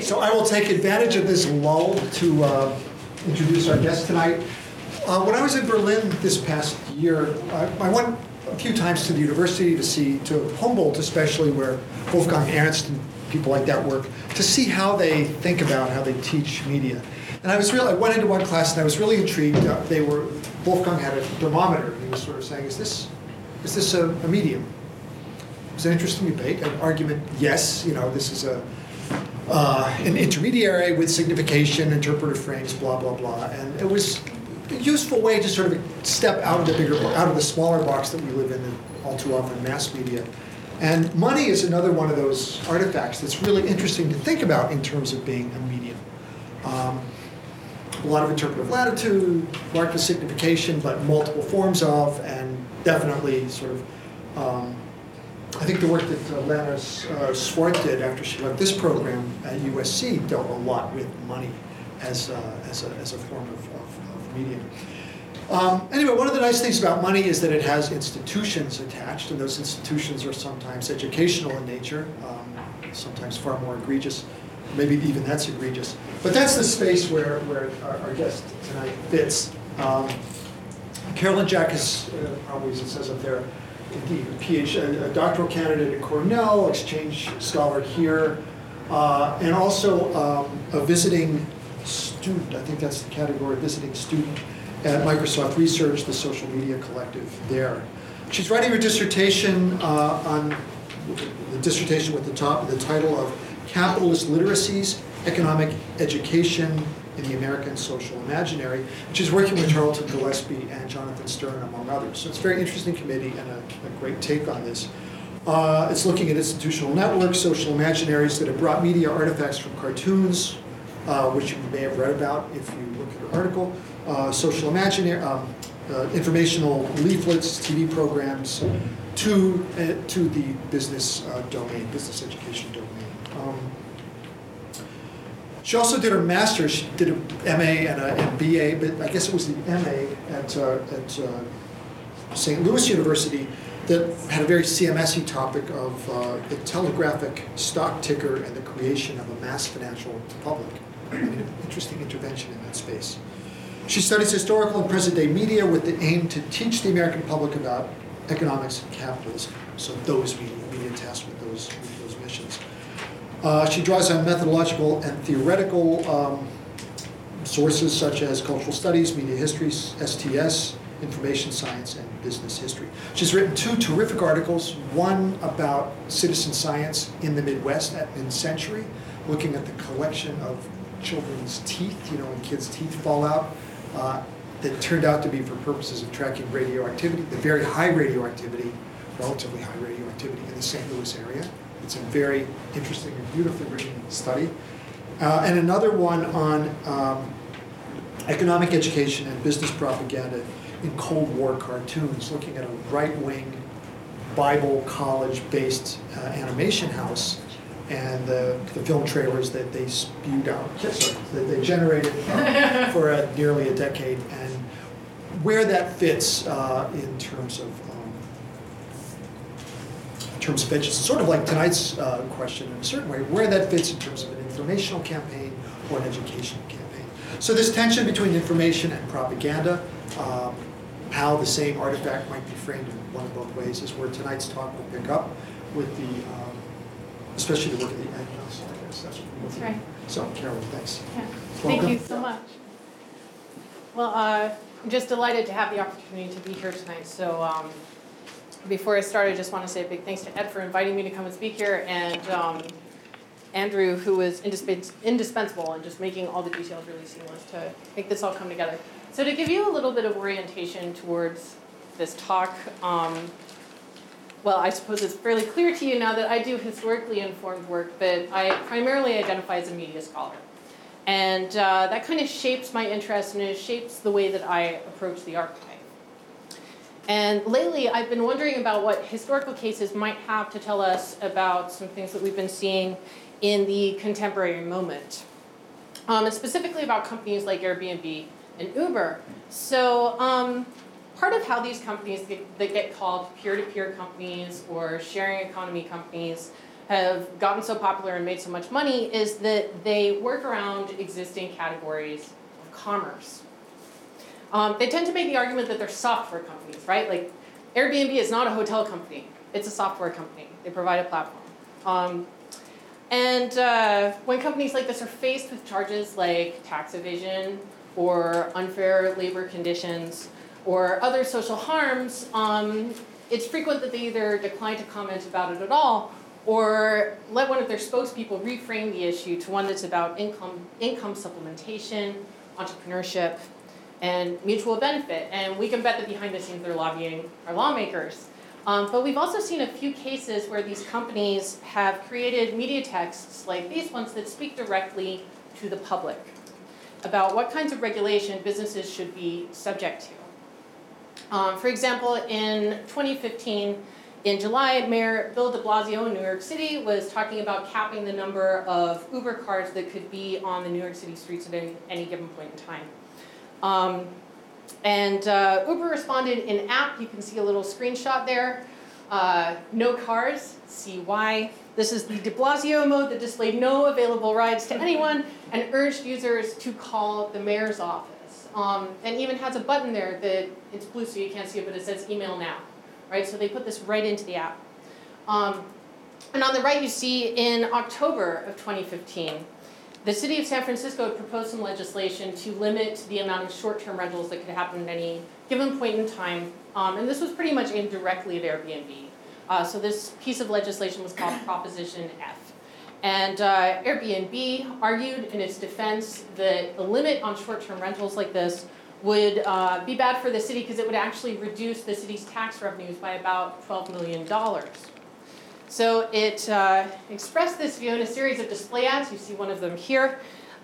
So I will take advantage of this lull to uh, introduce our guest tonight. Uh, When I was in Berlin this past year, I I went a few times to the university to see, to Humboldt especially, where Wolfgang Ernst and people like that work, to see how they think about, how they teach media. And I was really, I went into one class and I was really intrigued. Uh, They were, Wolfgang had a thermometer. And he was sort of saying, is this, is this a a medium? It was an interesting debate, an argument, yes, you know, this is a, uh, an intermediary with signification, interpretive frames, blah, blah, blah. And it was a useful way to sort of step out of the bigger, out of the smaller box that we live in, all too often, mass media. And money is another one of those artifacts that's really interesting to think about in terms of being a medium. Um, a lot of interpretive latitude, marked with signification, but multiple forms of, and definitely sort of um, I think the work that uh, Lana uh, Swartz did after she left this program at USC dealt a lot with money as, uh, as, a, as a form of, of, of media. Um, anyway, one of the nice things about money is that it has institutions attached, and those institutions are sometimes educational in nature, um, sometimes far more egregious. Maybe even that's egregious. But that's the space where, where our, our guest tonight fits. Um, Carolyn Jack is, uh, probably as it says up there, indeed, a PhD, a doctoral candidate at Cornell, exchange scholar here, uh, and also um, a visiting student, I think that's the category, visiting student at Microsoft Research, the social media collective there. She's writing her dissertation uh, on the dissertation with the top, the title of Capitalist Literacies, Economic Education in the American Social Imaginary, which is working with Tarleton Gillespie and Jonathan Sterne, among others. So it's a very interesting committee and a, a great take on this. Uh, it's looking at institutional networks, social imaginaries that have brought media artifacts from cartoons, uh, which you may have read about if you look at her article, uh, social imaginary, um, uh, informational leaflets, TV programs, to, uh, to the business uh, domain, business education domain. She also did her master's. She did a MA and a and BA, but I guess it was the MA at, uh, at uh, St. Louis University that had a very CMSy topic of uh, the telegraphic stock ticker and the creation of a mass financial republic. I mean, an interesting intervention in that space. She studies historical and present-day media with the aim to teach the American public about economics and capitalism. So those media, media tasked with those. Uh, she draws on methodological and theoretical um, sources such as cultural studies, media history, STS, information science, and business history. She's written two terrific articles, one about citizen science in the Midwest at mid-century, looking at the collection of children's teeth, you know, when kids' teeth fall out, uh, that turned out to be for purposes of tracking radioactivity, the very high radioactivity, relatively high radioactivity in the St. Louis area. It's a very interesting and beautifully written study. Uh, and another one on um, economic education and business propaganda in Cold War cartoons, looking at a right-wing Bible college-based uh, animation house and the, the film trailers that they spewed out, sorry, that they generated uh, for a, nearly a decade, and where that fits uh, in terms of in terms of education, sort of like tonight's uh, question in a certain way, where that fits in terms of an informational campaign or an educational campaign. So this tension between information and propaganda, um, how the same artifact might be framed in one of both ways, is where tonight's talk will pick up with the, um, especially the work of the end. So I guess that's That's right. So Carol, thanks. Yeah. Thank you so much. Well, uh, I'm just delighted to have the opportunity to be here tonight. So um, before I start, I just want to say a big thanks to Ed for inviting me to come and speak here, and um, Andrew, who was indispens- indispensable in just making all the details really seamless to make this all come together. So to give you a little bit of orientation towards this talk, um, well, I suppose it's fairly clear to you now that I do historically informed work, but I primarily identify as a media scholar. And uh, that kind of shapes my interest and it shapes the way that I approach the archive. And lately, I've been wondering about what historical cases might have to tell us about some things that we've been seeing in the contemporary moment. Um, and specifically about companies like Airbnb and Uber. So, um, part of how these companies get, that get called peer-to-peer companies or sharing economy companies have gotten so popular and made so much money is that they work around existing categories of commerce. Um, they tend to make the argument that they're software companies, right? Like Airbnb is not a hotel company, it's a software company. They provide a platform. Um, and uh, when companies like this are faced with charges like tax evasion or unfair labor conditions or other social harms, um, it's frequent that they either decline to comment about it at all or let one of their spokespeople reframe the issue to one that's about income, income supplementation, entrepreneurship, and mutual benefit. And we can bet that behind the scenes they're lobbying our lawmakers. Um, but we've also seen a few cases where these companies have created media texts like these ones that speak directly to the public about what kinds of regulation businesses should be subject to. Um, for example, in 2015, in July, Mayor Bill de Blasio in New York City was talking about capping the number of Uber cars that could be on the New York City streets at any, any given point in time. Um, and uh, Uber responded in app. You can see a little screenshot there. Uh, no cars, see why. This is the de Blasio mode that displayed no available rides to anyone and urged users to call the mayor's office. Um, and even has a button there that it's blue so you can't see it, but it says email now right? So they put this right into the app. Um, and on the right, you see in October of 2015, the city of San Francisco had proposed some legislation to limit the amount of short-term rentals that could happen at any given point in time. Um, and this was pretty much aimed directly at Airbnb. Uh, so this piece of legislation was called Proposition F. And uh, Airbnb argued in its defense that a limit on short-term rentals like this would uh, be bad for the city because it would actually reduce the city's tax revenues by about $12 million. So it uh, expressed this view in a series of display ads. You see one of them here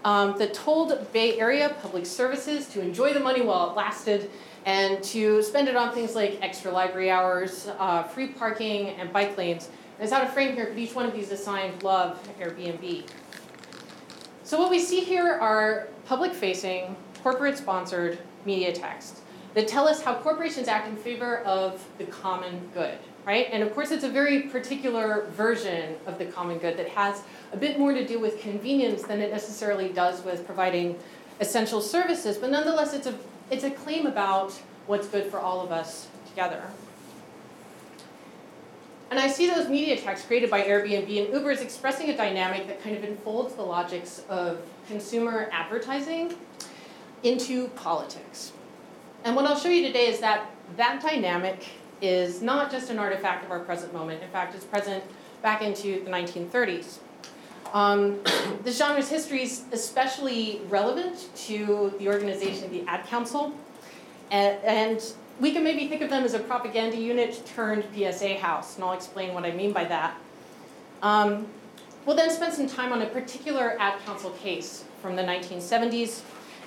um, that told Bay Area public services to enjoy the money while it lasted and to spend it on things like extra library hours, uh, free parking, and bike lanes. There's out of frame here, but each one of these assigned love Airbnb. So what we see here are public-facing corporate sponsored media texts that tell us how corporations act in favor of the common good, right? And of course, it's a very particular version of the common good that has a bit more to do with convenience than it necessarily does with providing essential services, but nonetheless, it's a, it's a claim about what's good for all of us together. And I see those media attacks created by Airbnb and Uber as expressing a dynamic that kind of enfolds the logics of consumer advertising into politics. And what I'll show you today is that that dynamic is not just an artifact of our present moment. In fact, it's present back into the 1930s. Um, this genre's history is especially relevant to the organization of the Ad Council. And, and we can maybe think of them as a propaganda unit turned PSA house, and I'll explain what I mean by that. Um, we'll then spend some time on a particular Ad Council case from the 1970s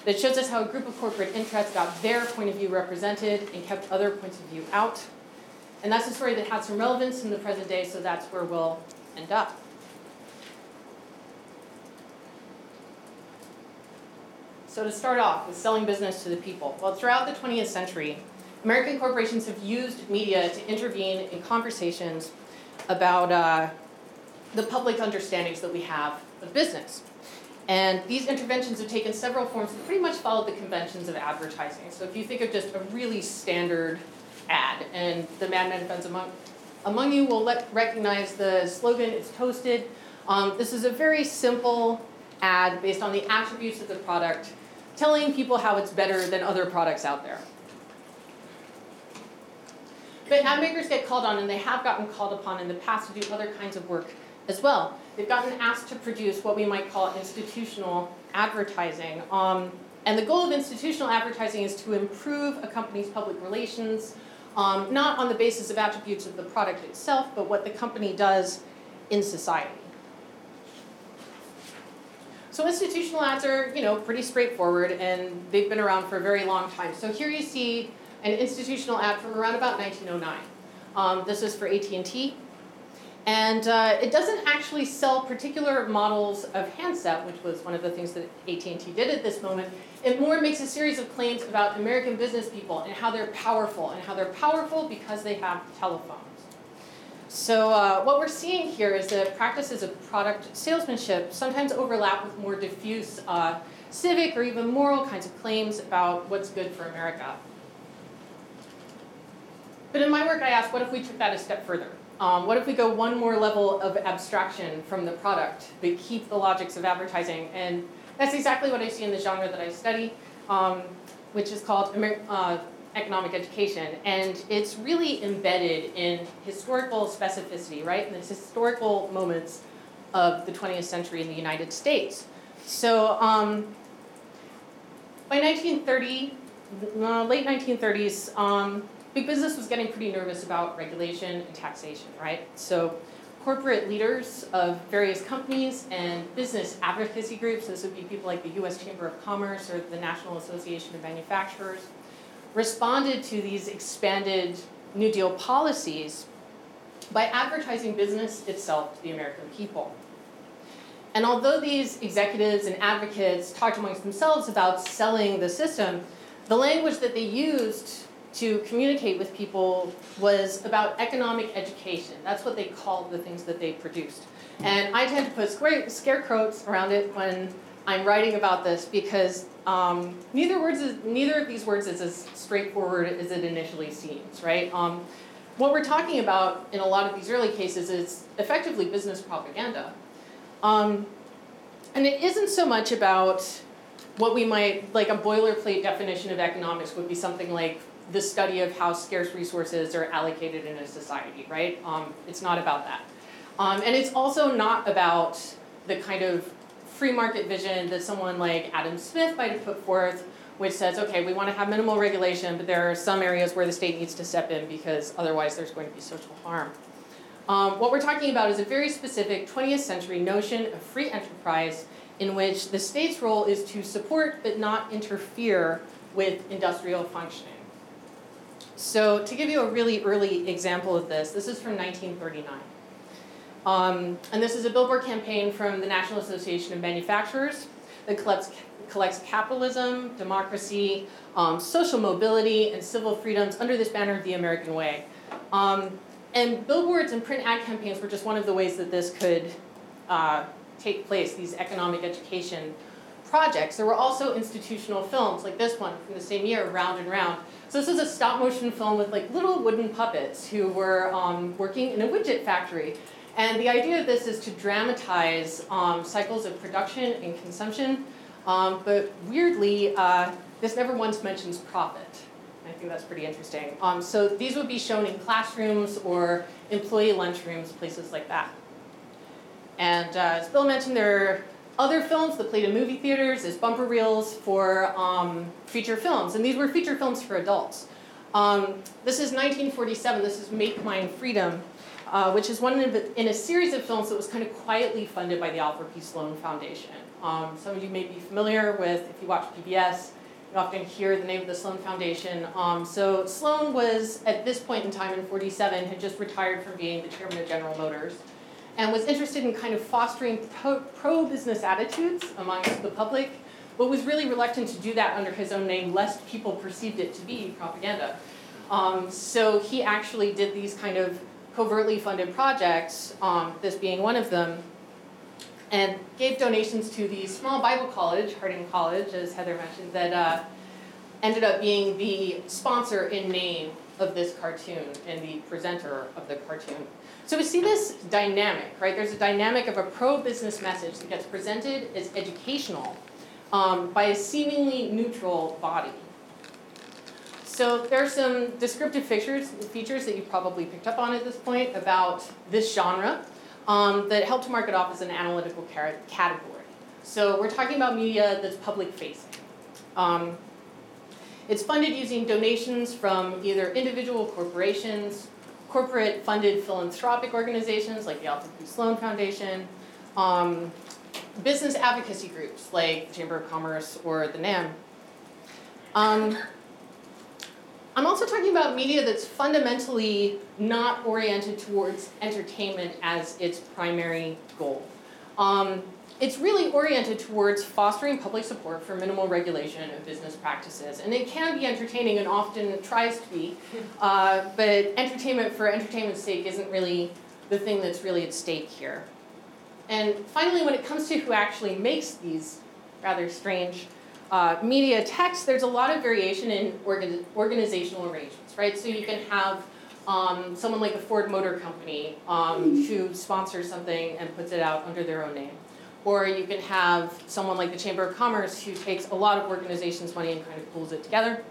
that shows us how a group of corporate interests got their point of view represented and kept other points of view out. And that's a story that has some relevance in the present day, so that's where we'll end up. So to start off with selling business to the people. Well, throughout the 20th century, American corporations have used media to intervene in conversations about uh, the public understandings that we have of business. And these interventions have taken several forms that pretty much followed the conventions of advertising. So if you think of just a really standard ad, and the Mad Men fans among, among you will let, recognize the slogan, it's toasted. Um, this is a very simple ad based on the attributes of the product, telling people how it's better than other products out there. But ad makers get called on, and they have gotten called upon in the past to do other kinds of work as well. They've gotten asked to produce what we might call institutional advertising. Um, and the goal of institutional advertising is to improve a company's public relations, um, not on the basis of attributes of the product itself, but what the company does in society. So institutional ads are, you know, pretty straightforward, and they've been around for a very long time. So here you see an institutional ad from around about 1909. Um, this is for AT&T. And uh, it doesn't actually sell particular models of handset, which was one of the things that AT&T did at this moment. It more makes a series of claims about American business people and how they're powerful, and how they're powerful because they have telephones. So uh, what we're seeing here is that practices of product salesmanship sometimes overlap with more diffuse uh, civic or even moral kinds of claims about what's good for America. But in my work, I asked, what if we took that a step further? Um, what if we go one more level of abstraction from the product, but keep the logics of advertising? And that's exactly what I see in the genre that I study, um, which is called uh, economic education. And it's really embedded in historical specificity, right? In the historical moments of the 20th century in the United States. So um, by 1930, uh, late 1930s, um, big business was getting pretty nervous about regulation and taxation, right? So corporate leaders of various companies and business advocacy groups, this would be people like the US Chamber of Commerce or the National Association of Manufacturers, responded to these expanded New Deal policies by advertising business itself to the American people. And although these executives and advocates talked amongst themselves about selling the system, the language that they used to communicate with people was about economic education. That's what they called the things that they produced. And I tend to put square, scare quotes around it when I'm writing about this because um, neither words is, neither of these words is as straightforward as it initially seems, right? Um, what we're talking about in a lot of these early cases is effectively business propaganda. Um, and it isn't so much about what we might, like a boilerplate definition of economics would be something like the study of how scarce resources are allocated in a society, right? Um, it's not about that. Um, and it's also not about the kind of free market vision that someone like Adam Smith might have put forth, which says, okay, we want to have minimal regulation, but there are some areas where the state needs to step in because otherwise there's going to be social harm. Um, what we're talking about is a very specific 20th century notion of free enterprise in which the state's role is to support but not interfere with industrial functioning. So to give you a really early example of this, this is from 1939. Um, and this is a billboard campaign from the National Association of Manufacturers that collects, collects capitalism, democracy, um, social mobility, and civil freedoms under this banner, of The American Way. Um, and billboards and print ad campaigns were just one of the ways that this could uh, take place, these economic education projects. There were also institutional films, like this one from the same year, Round and Round. So this is a stop motion film with like little wooden puppets who were um, working in a widget factory. And the idea of this is to dramatize um, cycles of production and consumption, um, but weirdly, uh, this never once mentions profit. I think that's pretty interesting. Um, so these would be shown in classrooms or employee lunchrooms, places like that. And uh, as Bill mentioned, there other films that played in movie theaters as bumper reels for um, feature films. And these were feature films for adults. Um, this is 1947. This is Make Mine Freedom, uh, which is one the, in a series of films that was kind of quietly funded by the Alfred P. Sloan Foundation. Um, some of you may be familiar with, if you watch PBS, you often hear the name of the Sloan Foundation. Um, so Sloan was, at this point in time in 47, had just retired from being the chairman of General Motors and was interested in kind of fostering pro-business attitudes amongst the public, but was really reluctant to do that under his own name lest people perceived it to be propaganda. Um, so he actually did these kind of covertly funded projects, um, this being one of them, and gave donations to the small Bible college, Harding College, as Heather mentioned, that uh, ended up being the sponsor in name of this cartoon and the presenter of the cartoon. So we see this dynamic, right? There's a dynamic of a pro-business message that gets presented as educational um, by a seemingly neutral body. So there are some descriptive features, features that you probably picked up on at this point about this genre um, that help to mark it off as an analytical category. So we're talking about media that's public facing. Um, it's funded using donations from either individual corporations, corporate funded philanthropic organizations like the Alfred P. Sloan Foundation, um, business advocacy groups like the Chamber of Commerce or the NAM. Um, I'm also talking about media that's fundamentally not oriented towards entertainment as its primary goal. Um, it's really oriented towards fostering public support for minimal regulation of business practices. And it can be entertaining and often tries to be, uh, but entertainment for entertainment's sake isn't really the thing that's really at stake here. And finally, when it comes to who actually makes these rather strange uh, media texts, there's a lot of variation in organ- organizational arrangements, right? So you can have um, someone like the Ford Motor Company um, who sponsors something and puts it out under their own name. Or you can have someone like the Chamber of Commerce who takes a lot of organizations' money and kind of pulls it together.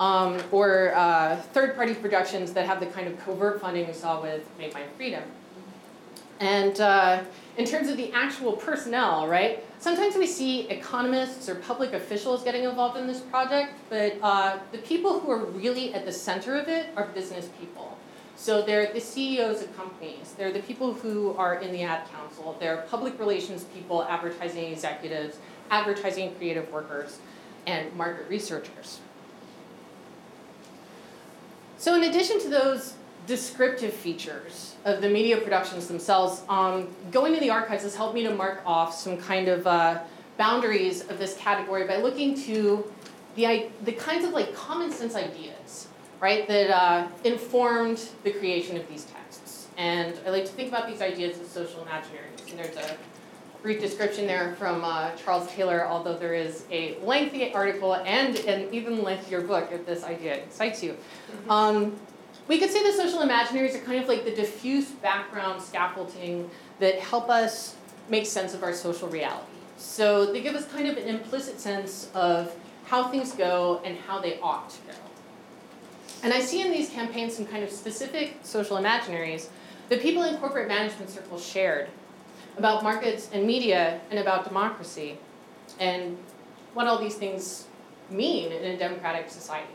Um, or uh, third party productions that have the kind of covert funding we saw with Make Mine Freedom. And uh, in terms of the actual personnel, right? Sometimes we see economists or public officials getting involved in this project, but uh, the people who are really at the center of it are business people. So they're the CEOs of companies, they're the people who are in the ad council, they're public relations people, advertising executives, advertising creative workers, and market researchers. So in addition to those descriptive features of the media productions themselves, um, going to the archives has helped me to mark off some kind of uh, boundaries of this category by looking to the, the kinds of like common sense ideas, right, that uh, informed the creation of these texts. And I like to think about these ideas as social imaginaries. And there's a brief description there from uh, Charles Taylor, although there is a lengthy article and an even lengthier book if this idea excites you. Mm-hmm. Um, we could say the social imaginaries are kind of like the diffuse background scaffolding that help us make sense of our social reality. So they give us kind of an implicit sense of how things go and how they ought to go. And I see in these campaigns some kind of specific social imaginaries that people in corporate management circles shared about markets and media and about democracy and what all these things mean in a democratic society.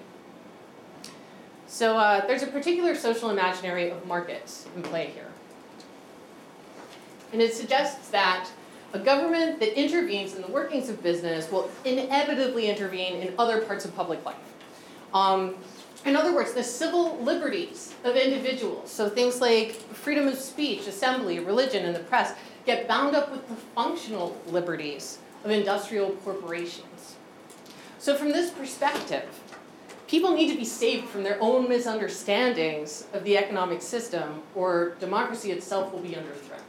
So uh, there's a particular social imaginary of markets in play here. And it suggests that a government that intervenes in the workings of business will inevitably intervene in other parts of public life. Um, in other words, the civil liberties of individuals, so things like freedom of speech, assembly, religion, and the press, get bound up with the functional liberties of industrial corporations. So, from this perspective, people need to be saved from their own misunderstandings of the economic system, or democracy itself will be under threat.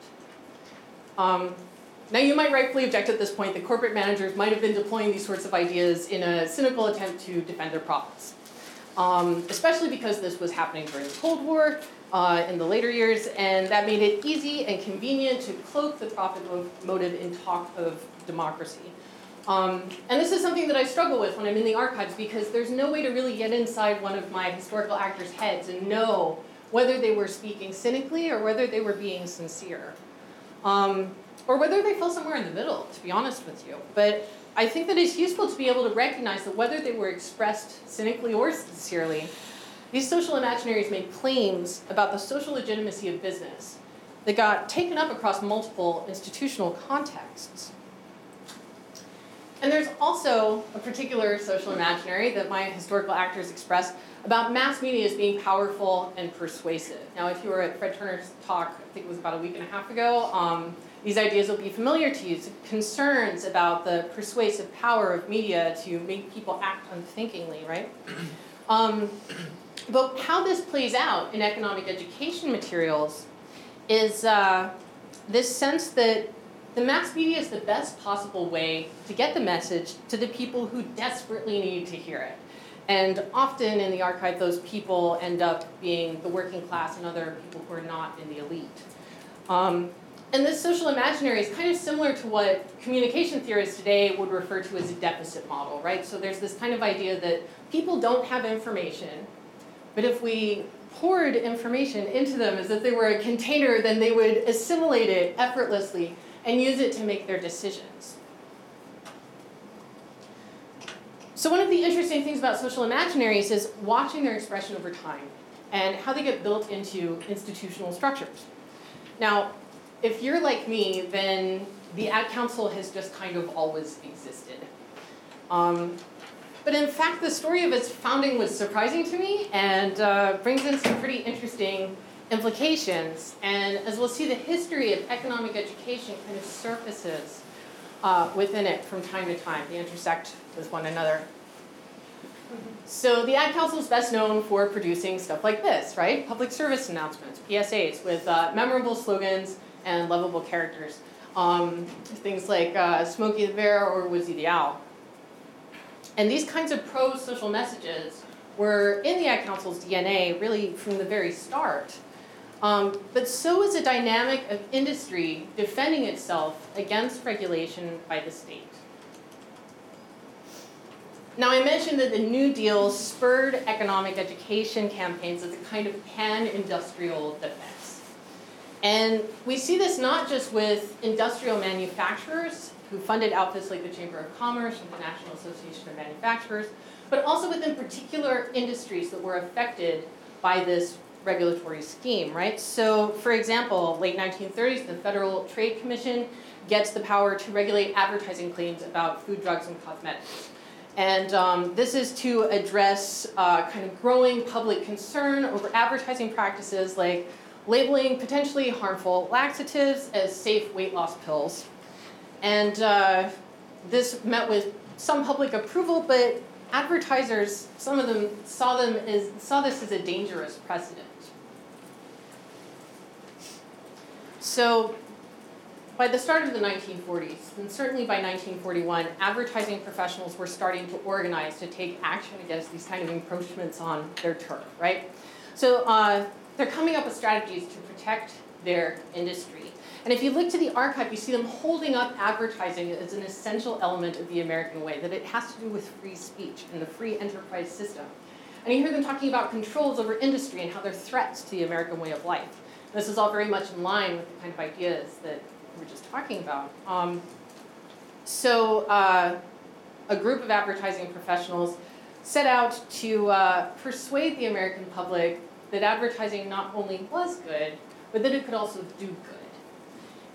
Um, now, you might rightfully object at this point that corporate managers might have been deploying these sorts of ideas in a cynical attempt to defend their profits. Um, especially because this was happening during the Cold War uh, in the later years, and that made it easy and convenient to cloak the profit motive in talk of democracy. Um, and this is something that I struggle with when I'm in the archives because there's no way to really get inside one of my historical actors' heads and know whether they were speaking cynically or whether they were being sincere. Um, or whether they fell somewhere in the middle, to be honest with you. But I think that it's useful to be able to recognize that whether they were expressed cynically or sincerely, these social imaginaries made claims about the social legitimacy of business that got taken up across multiple institutional contexts. And there's also a particular social imaginary that my historical actors expressed about mass media as being powerful and persuasive. Now, if you were at Fred Turner's talk, I think it was about a week and a half ago, um, these ideas will be familiar to you. concerns about the persuasive power of media to make people act unthinkingly, right? Um, but how this plays out in economic education materials is uh, this sense that the mass media is the best possible way to get the message to the people who desperately need to hear it. And often in the archive, those people end up being the working class and other people who are not in the elite. Um, and this social imaginary is kind of similar to what communication theorists today would refer to as a deficit model, right? So there's this kind of idea that people don't have information, but if we poured information into them as if they were a container, then they would assimilate it effortlessly and use it to make their decisions. So, one of the interesting things about social imaginaries is watching their expression over time and how they get built into institutional structures. Now, if you're like me, then the Ad Council has just kind of always existed. Um, but in fact, the story of its founding was surprising to me and uh, brings in some pretty interesting implications. And as we'll see, the history of economic education kind of surfaces uh, within it from time to time. They intersect with one another. So the Ad Council is best known for producing stuff like this, right? Public service announcements, PSAs, with uh, memorable slogans and lovable characters. Um, things like uh, Smokey the Bear or Woodsy the Owl. And these kinds of pro-social messages were in the Ad Council's DNA really from the very start. Um, but so is a dynamic of industry defending itself against regulation by the state. Now, I mentioned that the New Deal spurred economic education campaigns as a kind of pan industrial defense. And we see this not just with industrial manufacturers who funded outfits like the Chamber of Commerce and the National Association of Manufacturers, but also within particular industries that were affected by this regulatory scheme, right? So, for example, late 1930s, the Federal Trade Commission gets the power to regulate advertising claims about food, drugs, and cosmetics. And um, this is to address uh, kind of growing public concern over advertising practices like labeling potentially harmful laxatives as safe weight loss pills. And uh, this met with some public approval, but advertisers, some of them saw them as saw this as a dangerous precedent. So by the start of the 1940s, and certainly by 1941, advertising professionals were starting to organize to take action against these kind of encroachments on their turf, right? So uh, they're coming up with strategies to protect their industry. And if you look to the archive, you see them holding up advertising as an essential element of the American way, that it has to do with free speech and the free enterprise system. And you hear them talking about controls over industry and how they're threats to the American way of life. This is all very much in line with the kind of ideas that we were just talking about. Um, so uh, a group of advertising professionals set out to uh, persuade the American public that advertising not only was good, but that it could also do good.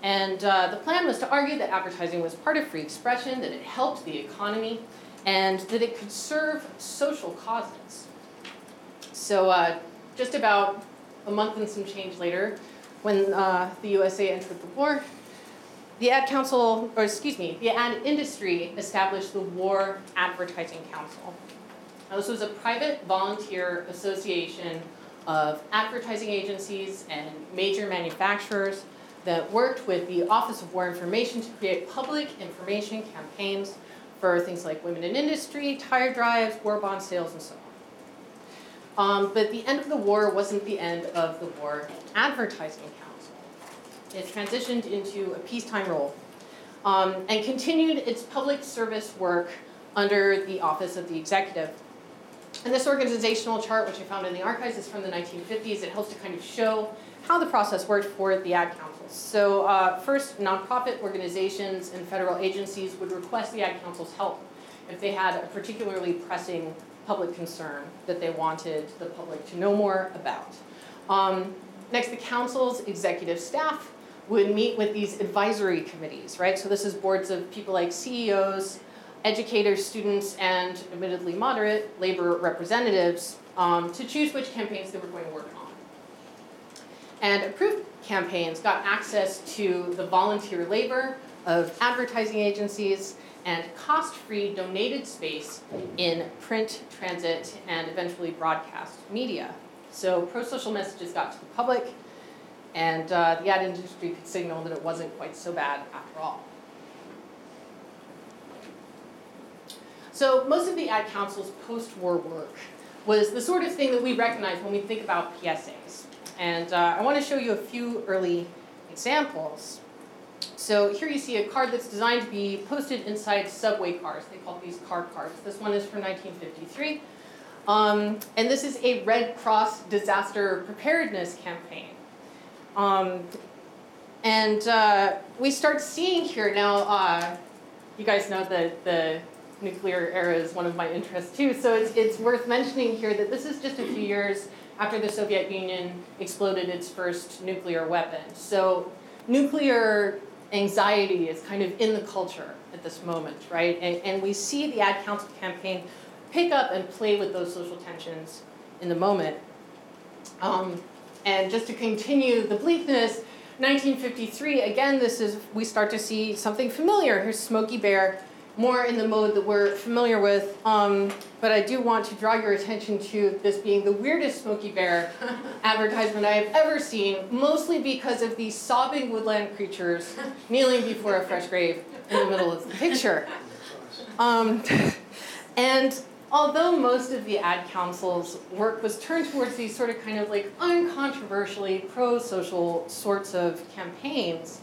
And uh, the plan was to argue that advertising was part of free expression, that it helped the economy, and that it could serve social causes. So uh, just about a month and some change later, when uh, the USA entered the war, the Ad Council, or excuse me, the ad industry established the War Advertising Council. Now, this was a private volunteer association of advertising agencies and major manufacturers that worked with the Office of War Information to create public information campaigns for things like women in industry, tire drives, war bond sales, and so on. Um, but the end of the war wasn't the end of the War Advertising Council. It transitioned into a peacetime role um, and continued its public service work under the Office of the Executive. And this organizational chart, which I found in the archives, is from the 1950s. It helps to kind of show how the process worked for the ad councils. So uh, first, nonprofit organizations and federal agencies would request the ad council's help if they had a particularly pressing public concern that they wanted the public to know more about. Um, next, the council's executive staff would meet with these advisory committees, right? So this is boards of people like CEOs, educators, students, and admittedly moderate labor representatives um, to choose which campaigns they were going to work on. And approved campaigns got access to the volunteer labor of advertising agencies and cost-free donated space in print, transit, and eventually broadcast media. So pro-social messages got to the public, and uh, the ad industry could signal that it wasn't quite so bad after all. So most of the Ad Council's post-war work was the sort of thing that we recognize when we think about PSAs. And uh, I want to show you a few early examples. So here you see a card that's designed to be posted inside subway cars. They call these car cards. This one is from 1953. Um, and this is a Red Cross disaster preparedness campaign. Um, and uh, we start seeing here now, uh, you guys know that the nuclear era is one of my interests too, so it's, it's worth mentioning here that this is just a few years after the Soviet Union exploded its first nuclear weapon. So nuclear anxiety is kind of in the culture at this moment, right? And, and we see the Ad Council campaign pick up and play with those social tensions in the moment. Um, and just to continue the bleakness, 1953, again, this is, we start to see something familiar. Here's Smokey Bear more in the mode that we're familiar with. Um, but I do want to draw your attention to this being the weirdest Smokey Bear advertisement I have ever seen, mostly because of these sobbing woodland creatures kneeling before a fresh grave in the middle of the picture. Um, and although most of the ad council's work was turned towards these sort of kind of like uncontroversially pro-social sorts of campaigns,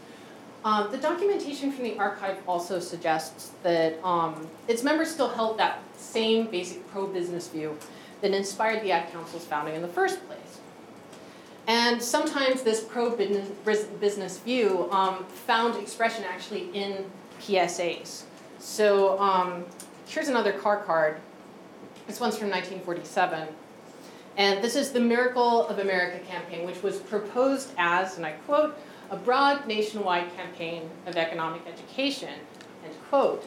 um, the documentation from the archive also suggests that um, its members still held that same basic pro-business view that inspired the ad council's founding in the first place. And sometimes this pro-business view um, found expression actually in PSAs. So um, here's another car card this one's from 1947. And this is the Miracle of America campaign, which was proposed as, and I quote, a broad nationwide campaign of economic education, end quote.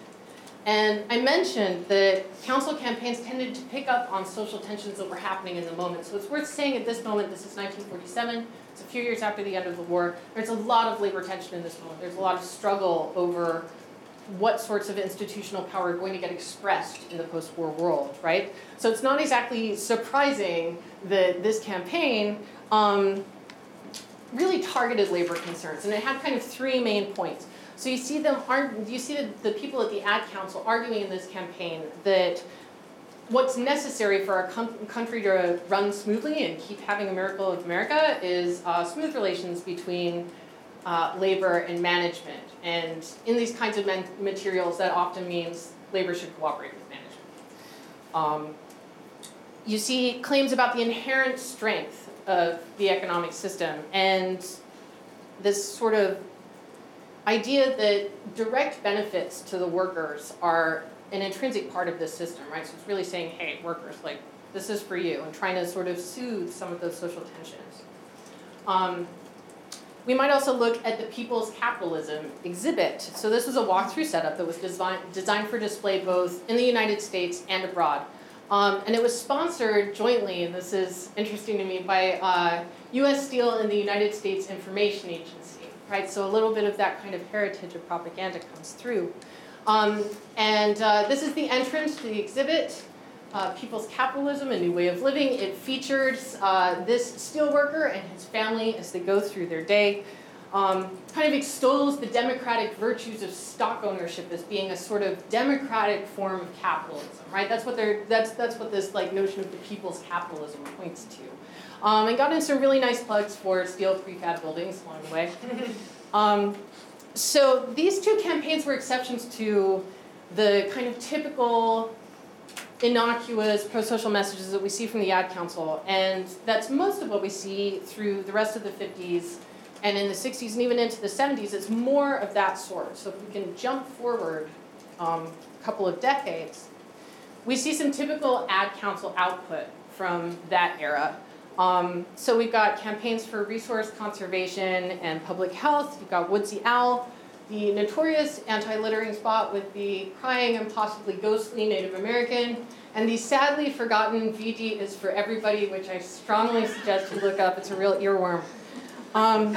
And I mentioned that council campaigns tended to pick up on social tensions that were happening in the moment. So it's worth saying at this moment, this is 1947, it's a few years after the end of the war, there's a lot of labor tension in this moment. There's a lot of struggle over what sorts of institutional power are going to get expressed in the post-war world, right? So it's not exactly surprising that this campaign um, really targeted labor concerns, and it had kind of three main points. So you see them, you see the, the people at the ad council arguing in this campaign that what's necessary for our country to run smoothly and keep having a miracle of America is uh, smooth relations between uh, labor and management. And in these kinds of materials, that often means labor should cooperate with management. Um, you see claims about the inherent strength of the economic system and this sort of idea that direct benefits to the workers are an intrinsic part of this system, right? So it's really saying, hey, workers, like, this is for you, and trying to sort of soothe some of those social tensions. Um, we might also look at the People's Capitalism exhibit. So this was a walkthrough setup that was design, designed for display both in the United States and abroad. Um, and it was sponsored jointly, and this is interesting to me, by uh, U.S. Steel and the United States Information Agency, right? So a little bit of that kind of heritage of propaganda comes through. Um, and uh, this is the entrance to the exhibit uh, People's Capitalism, A New Way of Living. It featured uh, this steelworker and his family as they go through their day. Um, kind of extols the democratic virtues of stock ownership as being a sort of democratic form of capitalism, right? That's what they're, that's, that's what this like notion of the people's capitalism points to. Um, and got in some really nice plugs for steel prefab buildings along the way. Um, so these two campaigns were exceptions to the kind of typical innocuous pro-social messages that we see from the ad council and that's most of what we see through the rest of the 50s and in the 60s and even into the 70s it's more of that sort so if we can jump forward um, a couple of decades we see some typical ad council output from that era um, so we've got campaigns for resource conservation and public health you've got woodsy owl the notorious anti-littering spot with the crying and possibly ghostly Native American, and the sadly forgotten VD is for everybody, which I strongly suggest you look up. It's a real earworm. Um,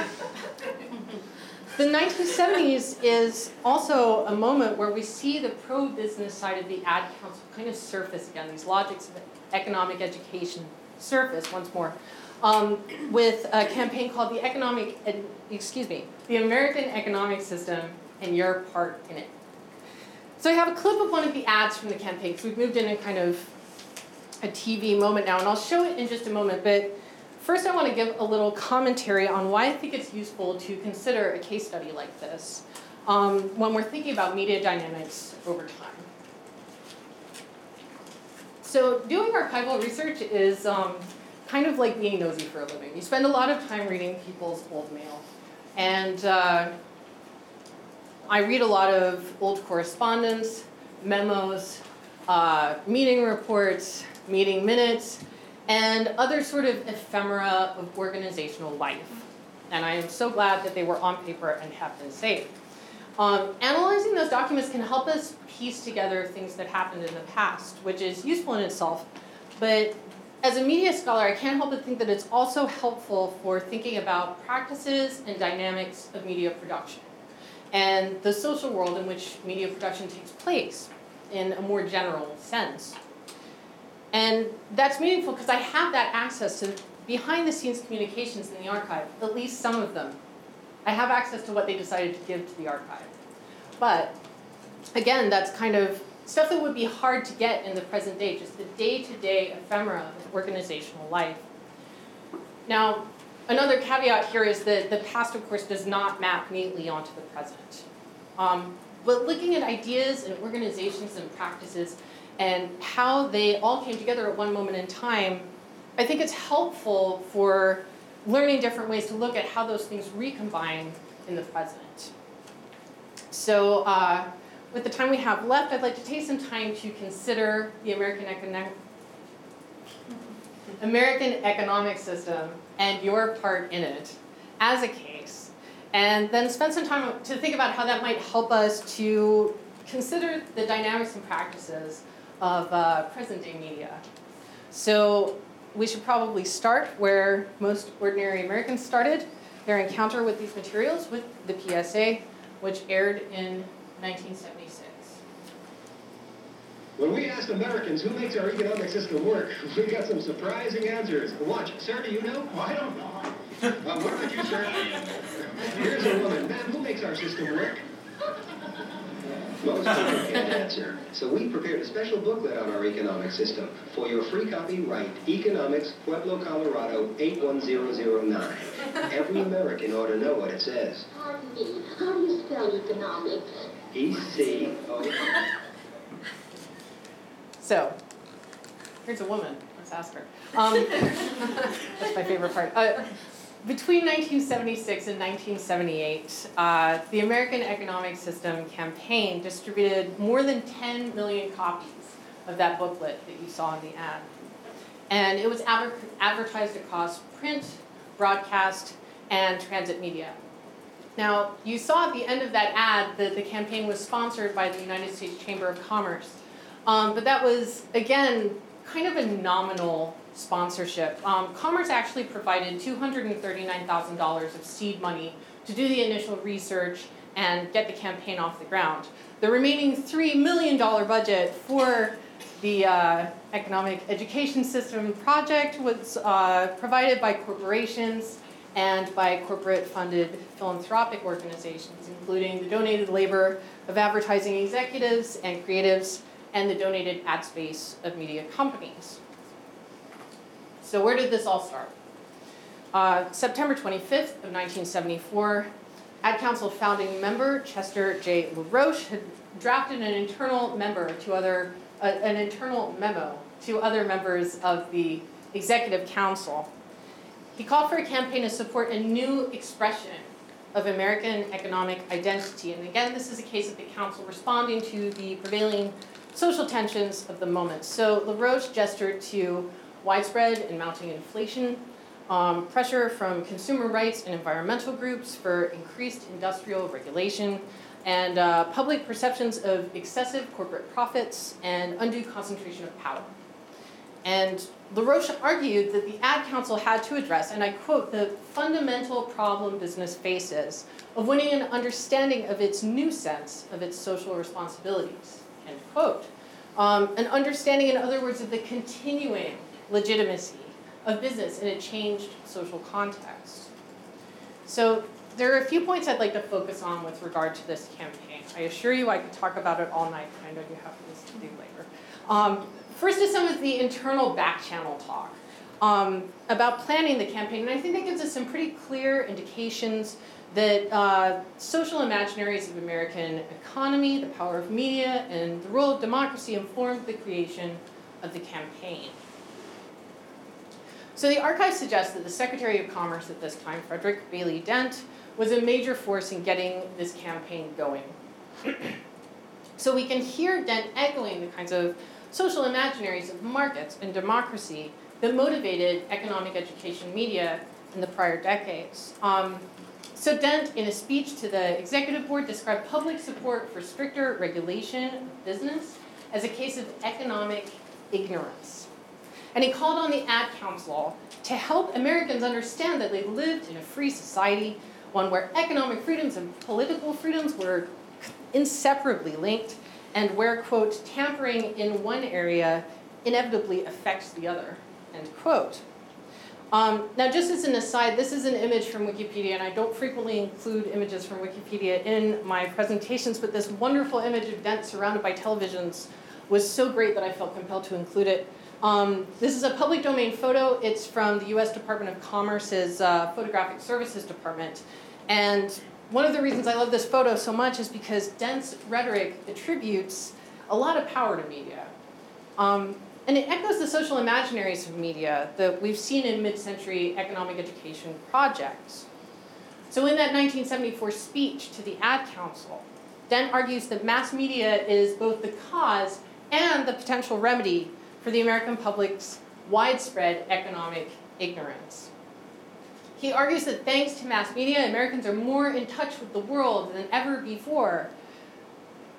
the 1970s is also a moment where we see the pro-business side of the ad council kind of surface again, these logics of economic education surface once more um, with a campaign called the Economic, excuse me, the American Economic System and your part in it. So I have a clip of one of the ads from the campaign. So we've moved in a kind of a TV moment now, and I'll show it in just a moment. But first, I want to give a little commentary on why I think it's useful to consider a case study like this um, when we're thinking about media dynamics over time. So doing archival research is um, kind of like being nosy for a living. You spend a lot of time reading people's old mail. And uh, I read a lot of old correspondence, memos, uh, meeting reports, meeting minutes, and other sort of ephemera of organizational life. And I am so glad that they were on paper and have been saved. Um, analyzing those documents can help us piece together things that happened in the past, which is useful in itself, but as a media scholar, I can't help but think that it's also helpful for thinking about practices and dynamics of media production. and the social world in which media production takes place in a more general sense. And that's meaningful because I have that access to behind the scenes communications in the archive, at least some of them. I have access to what they decided to give to the archive. But again, that's kind of stuff that would be hard to get in the present day, just the day to day ephemera of organizational life. Now, another caveat here is that the past, of course, does not map neatly onto the present. Um, but looking at ideas and organizations and practices and how they all came together at one moment in time, I think it's helpful for learning different ways to look at how those things recombine in the present. So, uh, with the time we have left, I'd like to take some time to consider the American economic American economic system and your part in it as a case, and then spend some time to think about how that might help us to consider the dynamics and practices of uh, present day media. So we should probably start where most ordinary Americans started their encounter with these materials with the PSA, which aired in 1976. When we asked Americans who makes our economic system work, we got some surprising answers. Watch, sir, do you know? Well, I don't know. Uh, what about you, sir? Here's a woman. Ma'am, who makes our system work? Most people can't answer. So we prepared a special booklet on our economic system. For your free copy, write Economics, Pueblo, Colorado, 81009. Every American ought to know what it says. Pardon me. How do you spell economics? E-C-O... So, here's a woman. Let's ask her. Um, that's my favorite part. Uh, between 1976 and 1978, uh, the American Economic System campaign distributed more than 10 million copies of that booklet that you saw in the ad. And it was adver- advertised across print, broadcast, and transit media. Now, you saw at the end of that ad that the campaign was sponsored by the United States Chamber of Commerce. Um, but that was, again, kind of a nominal sponsorship. Um, Commerce actually provided $239,000 of seed money to do the initial research and get the campaign off the ground. The remaining $3 million budget for the uh, economic education system project was uh, provided by corporations and by corporate funded philanthropic organizations, including the donated labor of advertising executives and creatives and the donated ad space of media companies. So where did this all start? Uh, September 25th of 1974, Ad Council founding member Chester J. LaRoche had drafted an internal member to other, uh, an internal memo to other members of the executive council. He called for a campaign to support a new expression of American economic identity. And again, this is a case of the council responding to the prevailing social tensions of the moment. So LaRoche gestured to widespread and mounting inflation, um, pressure from consumer rights and environmental groups for increased industrial regulation, and uh, public perceptions of excessive corporate profits and undue concentration of power. And LaRoche argued that the Ad Council had to address, and I quote, the fundamental problem business faces of winning an understanding of its new sense of its social responsibilities, end quote. Um, an understanding, in other words, of the continuing legitimacy of business in a changed social context. So there are a few points I'd like to focus on with regard to this campaign. I assure you I could talk about it all night, but I know you have this to do later. Um, first is some of the internal back channel talk um, about planning the campaign, and I think that gives us some pretty clear indications that uh, social imaginaries of American economy, the power of media, and the role of democracy informed the creation of the campaign. So the archive suggests that the Secretary of Commerce at this time, Frederick Bailey Dent, was a major force in getting this campaign going. so we can hear Dent echoing the kinds of social imaginaries of markets and democracy that motivated economic education media in the prior decades. Um, so Dent, in a speech to the executive board, described public support for stricter regulation of business as a case of economic ignorance. And he called on the Ad Council to help Americans understand that they lived in a free society one where economic freedoms and political freedoms were inseparably linked, and where, quote, tampering in one area inevitably affects the other, end quote. Um, now, just as an aside, this is an image from Wikipedia, and I don't frequently include images from Wikipedia in my presentations, but this wonderful image of Dent surrounded by televisions was so great that I felt compelled to include it. Um, this is a public domain photo. It's from the US Department of Commerce's uh, Photographic Services Department. And one of the reasons I love this photo so much is because Dent's rhetoric attributes a lot of power to media. Um, and it echoes the social imaginaries of media that we've seen in mid century economic education projects. So, in that 1974 speech to the Ad Council, Dent argues that mass media is both the cause and the potential remedy for the American public's widespread economic ignorance. He argues that thanks to mass media, Americans are more in touch with the world than ever before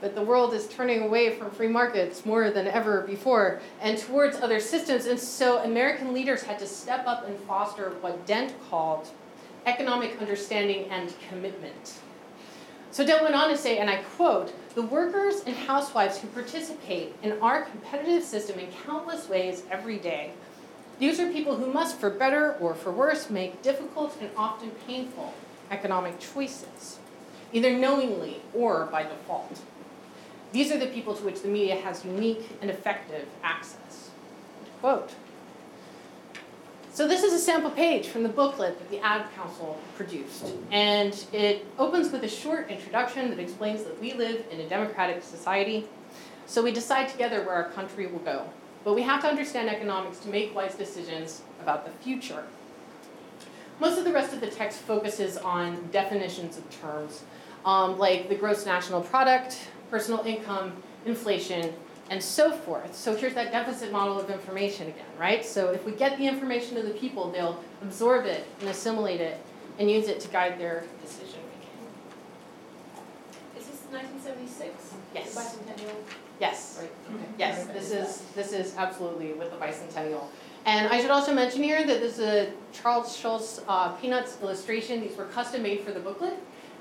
but the world is turning away from free markets more than ever before and towards other systems. And so American leaders had to step up and foster what Dent called economic understanding and commitment. So Dent went on to say, and I quote, the workers and housewives who participate in our competitive system in countless ways every day. These are people who must, for better or for worse, make difficult and often painful economic choices, either knowingly or by default. These are the people to which the media has unique and effective access. Quote. So this is a sample page from the booklet that the Ad Council produced. And it opens with a short introduction that explains that we live in a democratic society. So we decide together where our country will go. But we have to understand economics to make wise decisions about the future. Most of the rest of the text focuses on definitions of terms, um, like the gross national product, personal income, inflation, and so forth. So here's that deficit model of information again, right? So if we get the information to the people, they'll absorb it and assimilate it and use it to guide their decision making. Is this 1976? Yes. The bicentennial? Yes. Right. Okay. Yes, this is this is absolutely with the bicentennial. And I should also mention here that this is a Charles Schulz uh, Peanuts illustration. These were custom made for the booklet,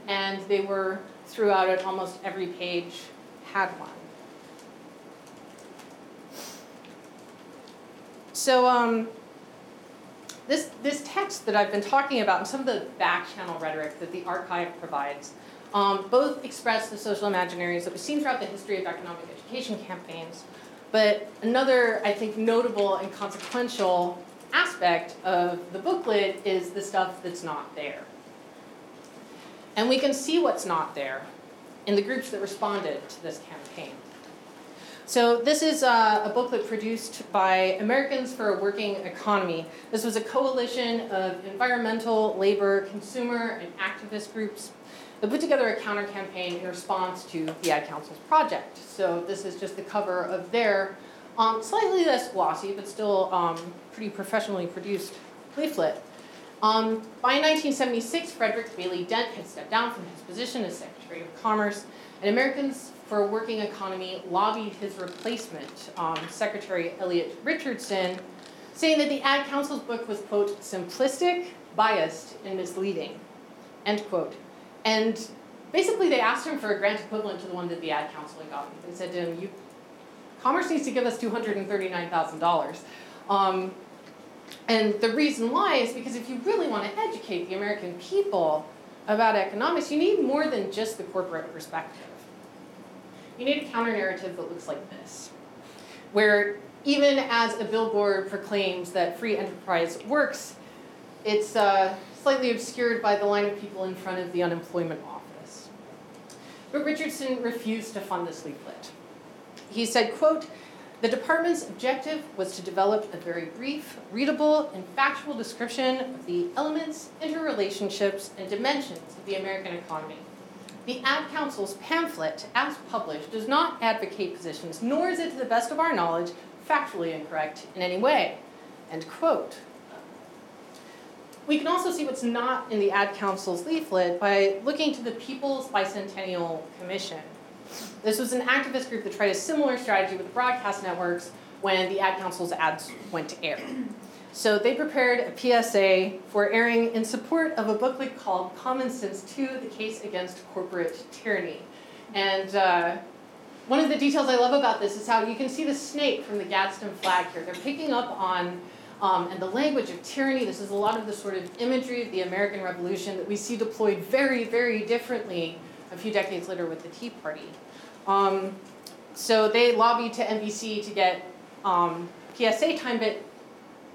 and they were throughout it, almost every page had one. So um, this, this text that I've been talking about and some of the back channel rhetoric that the archive provides um, both express the social imaginaries that we've seen throughout the history of economic education campaigns. But another, I think, notable and consequential aspect of the booklet is the stuff that's not there. And we can see what's not there in the groups that responded to this campaign. So, this is uh, a booklet produced by Americans for a Working Economy. This was a coalition of environmental, labor, consumer, and activist groups that put together a counter campaign in response to the Ad Council's project. So, this is just the cover of their um, slightly less glossy, but still um, pretty professionally produced leaflet. Um, by 1976, Frederick Bailey Dent had stepped down from his position as Secretary of Commerce, and Americans for a Working Economy lobbied his replacement, um, Secretary Elliot Richardson, saying that the Ad Council's book was, quote, simplistic, biased, and misleading, end quote. And basically, they asked him for a grant equivalent to the one that the Ad Council had gotten. They said to him, you, Commerce needs to give us $239,000. Um, and the reason why is because if you really want to educate the American people about economics, you need more than just the corporate perspective. You need a counter narrative that looks like this, where even as a billboard proclaims that free enterprise works, it's uh, slightly obscured by the line of people in front of the unemployment office. But Richardson refused to fund this leaflet. He said, quote, the department's objective was to develop a very brief, readable, and factual description of the elements, interrelationships, and dimensions of the American economy. The Ad Council's pamphlet, as published, does not advocate positions, nor is it, to the best of our knowledge, factually incorrect in any way. End quote. We can also see what's not in the Ad Council's leaflet by looking to the People's Bicentennial Commission. This was an activist group that tried a similar strategy with broadcast networks when the Ad Council's ads went to air. So they prepared a PSA for airing in support of a booklet called Common Sense 2 The Case Against Corporate Tyranny. And uh, one of the details I love about this is how you can see the snake from the Gadsden flag here. They're picking up on um, and the language of tyranny. This is a lot of the sort of imagery of the American Revolution that we see deployed very, very differently a few decades later with the Tea Party. Um, so they lobbied to NBC to get um, PSA time, but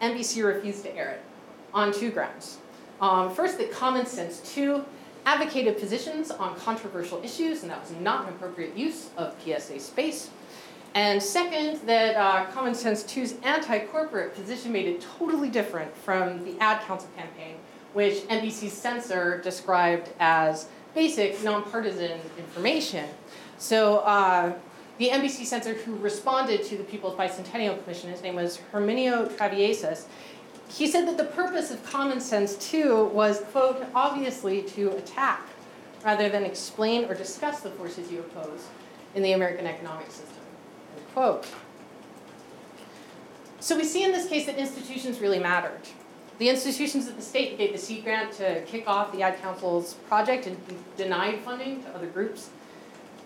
NBC refused to air it on two grounds. Um, first, that Common Sense 2 advocated positions on controversial issues, and that was not an appropriate use of PSA space. And second, that uh, Common Sense 2's anti corporate position made it totally different from the Ad Council campaign, which NBC's censor described as basic, nonpartisan information. So, uh, the NBC censor who responded to the People's Bicentennial Commission, his name was Herminio Traviesas, he said that the purpose of Common Sense 2 was, quote, obviously to attack rather than explain or discuss the forces you oppose in the American economic system, end quote. So we see in this case that institutions really mattered. The institutions of the state gave the seed grant to kick off the Ad Council's project and denied funding to other groups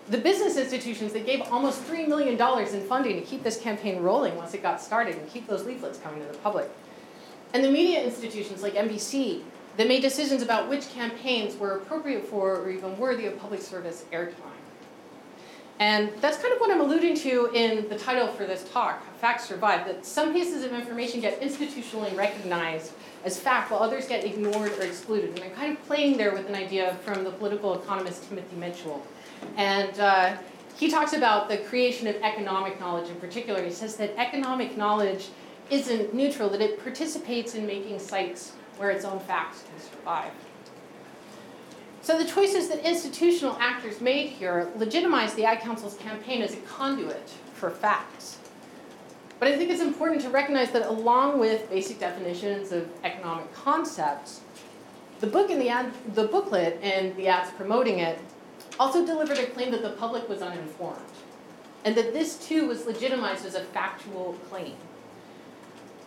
the business institutions that gave almost $3 million in funding to keep this campaign rolling once it got started and keep those leaflets coming to the public. And the media institutions like NBC that made decisions about which campaigns were appropriate for or even worthy of public service airtime. And that's kind of what I'm alluding to in the title for this talk, Facts Survive, that some pieces of information get institutionally recognized as fact while others get ignored or excluded. And I'm kind of playing there with an idea from the political economist Timothy Mitchell and uh, he talks about the creation of economic knowledge in particular. He says that economic knowledge isn't neutral, that it participates in making sites where its own facts can survive. So the choices that institutional actors made here legitimize the Ad Council's campaign as a conduit for facts. But I think it's important to recognize that along with basic definitions of economic concepts, the book and the ad, the booklet and the ads promoting it also delivered a claim that the public was uninformed, and that this too was legitimized as a factual claim.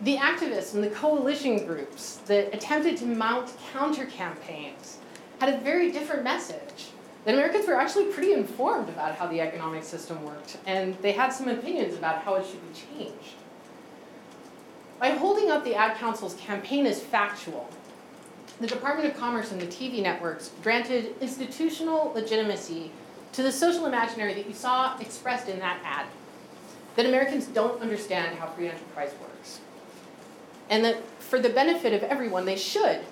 The activists and the coalition groups that attempted to mount counter campaigns had a very different message. That Americans were actually pretty informed about how the economic system worked, and they had some opinions about how it should be changed. By holding up the Ad Council's campaign as factual, the Department of Commerce and the TV networks granted institutional legitimacy to the social imaginary that you saw expressed in that ad that Americans don't understand how free enterprise works. And that for the benefit of everyone, they should.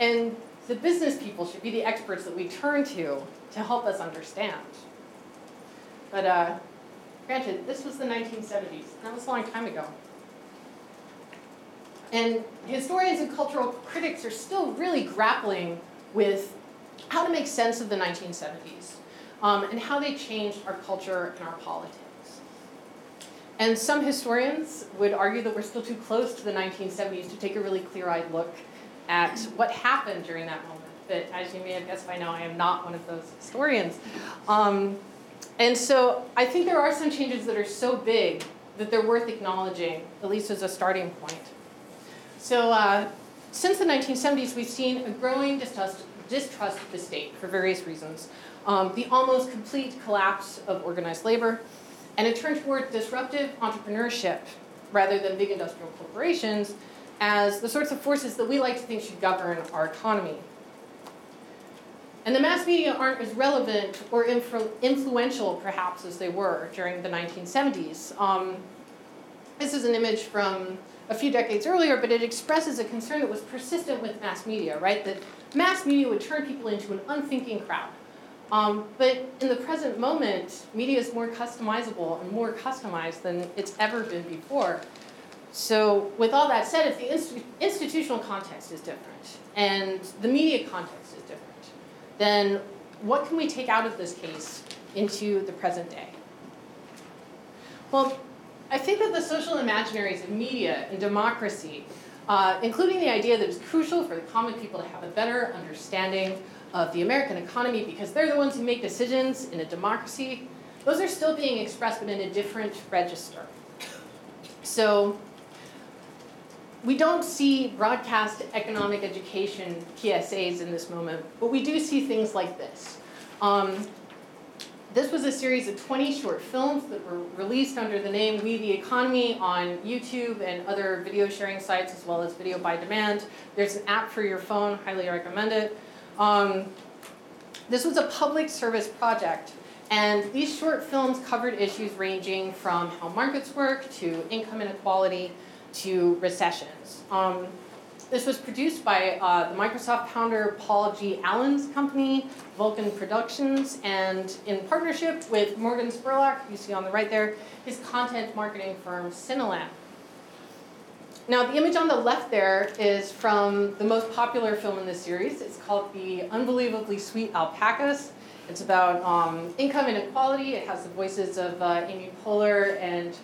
And the business people should be the experts that we turn to to help us understand. But uh, granted, this was the 1970s. That was a long time ago. And historians and cultural critics are still really grappling with how to make sense of the 1970s um, and how they changed our culture and our politics. And some historians would argue that we're still too close to the 1970s to take a really clear eyed look at what happened during that moment. But as you may have guessed by now, I am not one of those historians. Um, and so I think there are some changes that are so big that they're worth acknowledging, at least as a starting point. So uh, since the 1970s, we've seen a growing distrust, distrust of the state for various reasons. Um, the almost complete collapse of organized labor, and a turn toward disruptive entrepreneurship rather than big industrial corporations as the sorts of forces that we like to think should govern our economy. And the mass media aren't as relevant or influ- influential, perhaps, as they were during the 1970s. Um, this is an image from a few decades earlier, but it expresses a concern that was persistent with mass media, right? That mass media would turn people into an unthinking crowd. Um, but in the present moment, media is more customizable and more customized than it's ever been before. So, with all that said, if the inst- institutional context is different and the media context is different, then what can we take out of this case into the present day? Well, I think that the social imaginaries of media and democracy, uh, including the idea that it's crucial for the common people to have a better understanding of the American economy because they're the ones who make decisions in a democracy, those are still being expressed but in a different register. So we don't see broadcast economic education PSAs in this moment, but we do see things like this. Um, this was a series of 20 short films that were released under the name We the Economy on YouTube and other video sharing sites as well as video by demand. There's an app for your phone, highly recommend it. Um, this was a public service project and these short films covered issues ranging from how markets work to income inequality to recessions. Um, this was produced by uh, the Microsoft founder Paul G. Allen's company, Vulcan Productions, and in partnership with Morgan Spurlock, you see on the right there, his content marketing firm Cinelan. Now, the image on the left there is from the most popular film in this series. It's called The Unbelievably Sweet Alpacas. It's about um, income inequality. It has the voices of uh, Amy Poehler and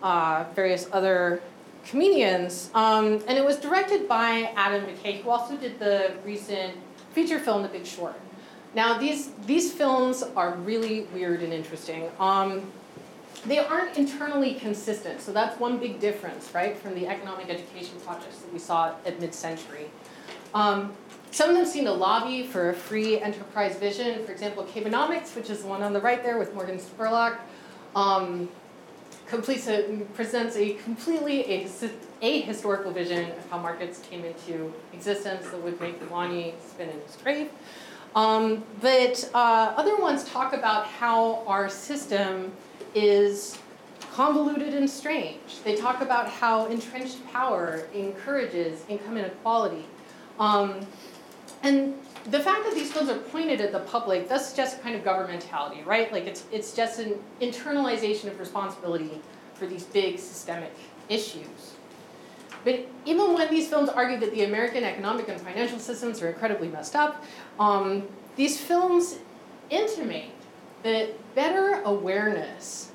uh, various other comedians. Um, and it was directed by Adam McKay, who also did the recent feature film, The Big Short. Now, these, these films are really weird and interesting. Um, they aren't internally consistent, so that's one big difference, right, from the economic education projects that we saw at mid-century. Um, some of them seem to lobby for a free enterprise vision. For example, Cabonomics, which is the one on the right there with Morgan Spurlock, um, completes a, presents a completely ahistorical vision of how markets came into existence that would make Polanyi spin in his grave. Um, but uh, other ones talk about how our system is convoluted and strange. They talk about how entrenched power encourages income inequality. Um, and the fact that these films are pointed at the public suggest a kind of governmentality, right? Like it's, it's just an internalization of responsibility for these big systemic issues. But even when these films argue that the American economic and financial systems are incredibly messed up, um, these films intimate that better awareness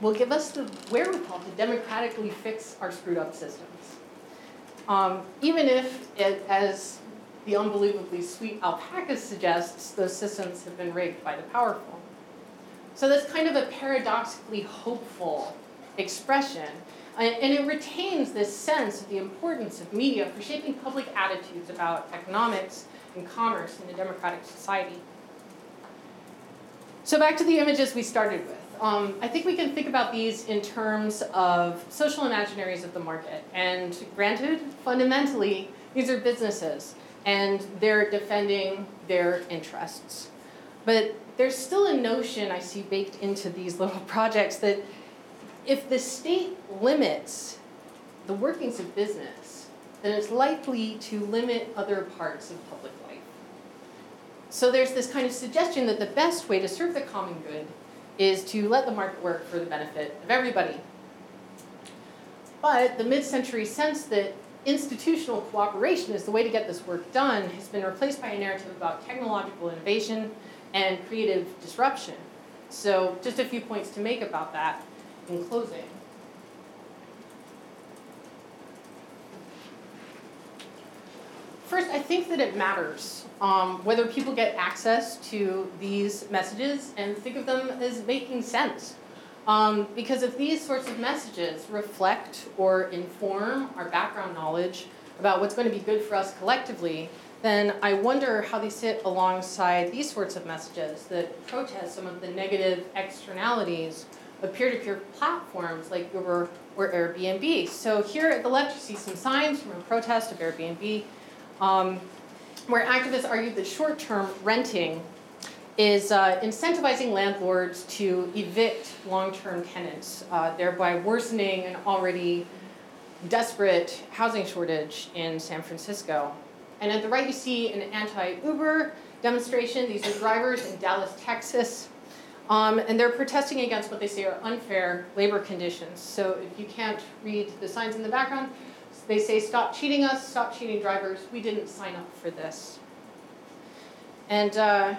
will give us the wherewithal to democratically fix our screwed up systems. Um, even if, it, as the unbelievably sweet alpaca suggests those systems have been rigged by the powerful. So that's kind of a paradoxically hopeful expression. And it retains this sense of the importance of media for shaping public attitudes about economics and commerce in a democratic society. So back to the images we started with. Um, I think we can think about these in terms of social imaginaries of the market. And granted, fundamentally, these are businesses and they're defending their interests. But there's still a notion I see baked into these little projects that if the state limits the workings of business, then it's likely to limit other parts of public life. So there's this kind of suggestion that the best way to serve the common good is to let the market work for the benefit of everybody. But the mid century sense that institutional cooperation is the way to get this work done has been replaced by a narrative about technological innovation and creative disruption. So, just a few points to make about that in closing. First, I think that it matters um, whether people get access to these messages and think of them as making sense. Um, because if these sorts of messages reflect or inform our background knowledge about what's going to be good for us collectively, then I wonder how they sit alongside these sorts of messages that protest some of the negative externalities of peer-to-peer platforms like Uber or Airbnb. So here at the left, you see some signs from a protest of Airbnb, um, where activists argued that short-term renting is uh, incentivizing landlords to evict long-term tenants, uh, thereby worsening an already desperate housing shortage in San Francisco. And at the right, you see an anti-Uber demonstration. These are drivers in Dallas, Texas. Um, and they're protesting against what they say are unfair labor conditions. So if you can't read the signs in the background, they say, stop cheating us, stop cheating drivers. We didn't sign up for this. And uh,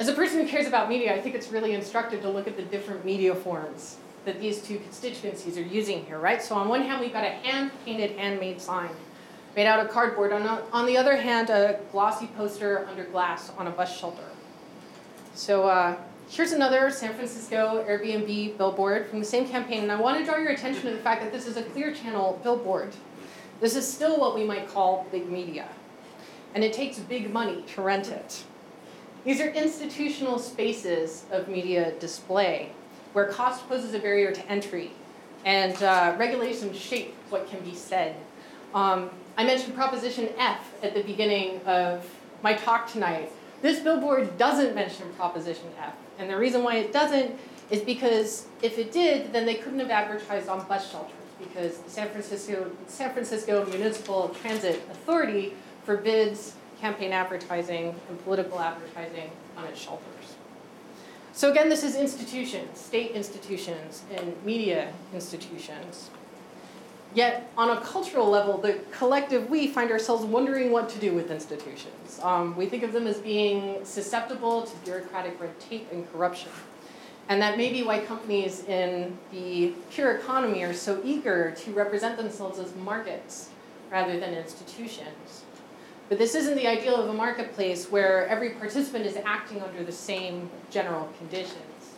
as a person who cares about media, I think it's really instructive to look at the different media forms that these two constituencies are using here, right? So on one hand, we've got a hand-painted, handmade sign made out of cardboard. On, on the other hand, a glossy poster under glass on a bus shelter. So uh, here's another San Francisco Airbnb billboard from the same campaign, and I want to draw your attention to the fact that this is a clear channel billboard. This is still what we might call big media. And it takes big money to rent it. These are institutional spaces of media display where cost poses a barrier to entry and uh, regulations shape what can be said. Um, I mentioned Proposition F at the beginning of my talk tonight. This billboard doesn't mention Proposition F. And the reason why it doesn't is because if it did, then they couldn't have advertised on bus shelters because the San Francisco, San Francisco Municipal Transit Authority forbids campaign advertising and political advertising on its shelters. So again, this is institutions, state institutions and media institutions. Yet, on a cultural level, the collective we find ourselves wondering what to do with institutions. Um, we think of them as being susceptible to bureaucratic red tape and corruption. And that may be why companies in the peer economy are so eager to represent themselves as markets rather than institutions. But this isn't the ideal of a marketplace where every participant is acting under the same general conditions.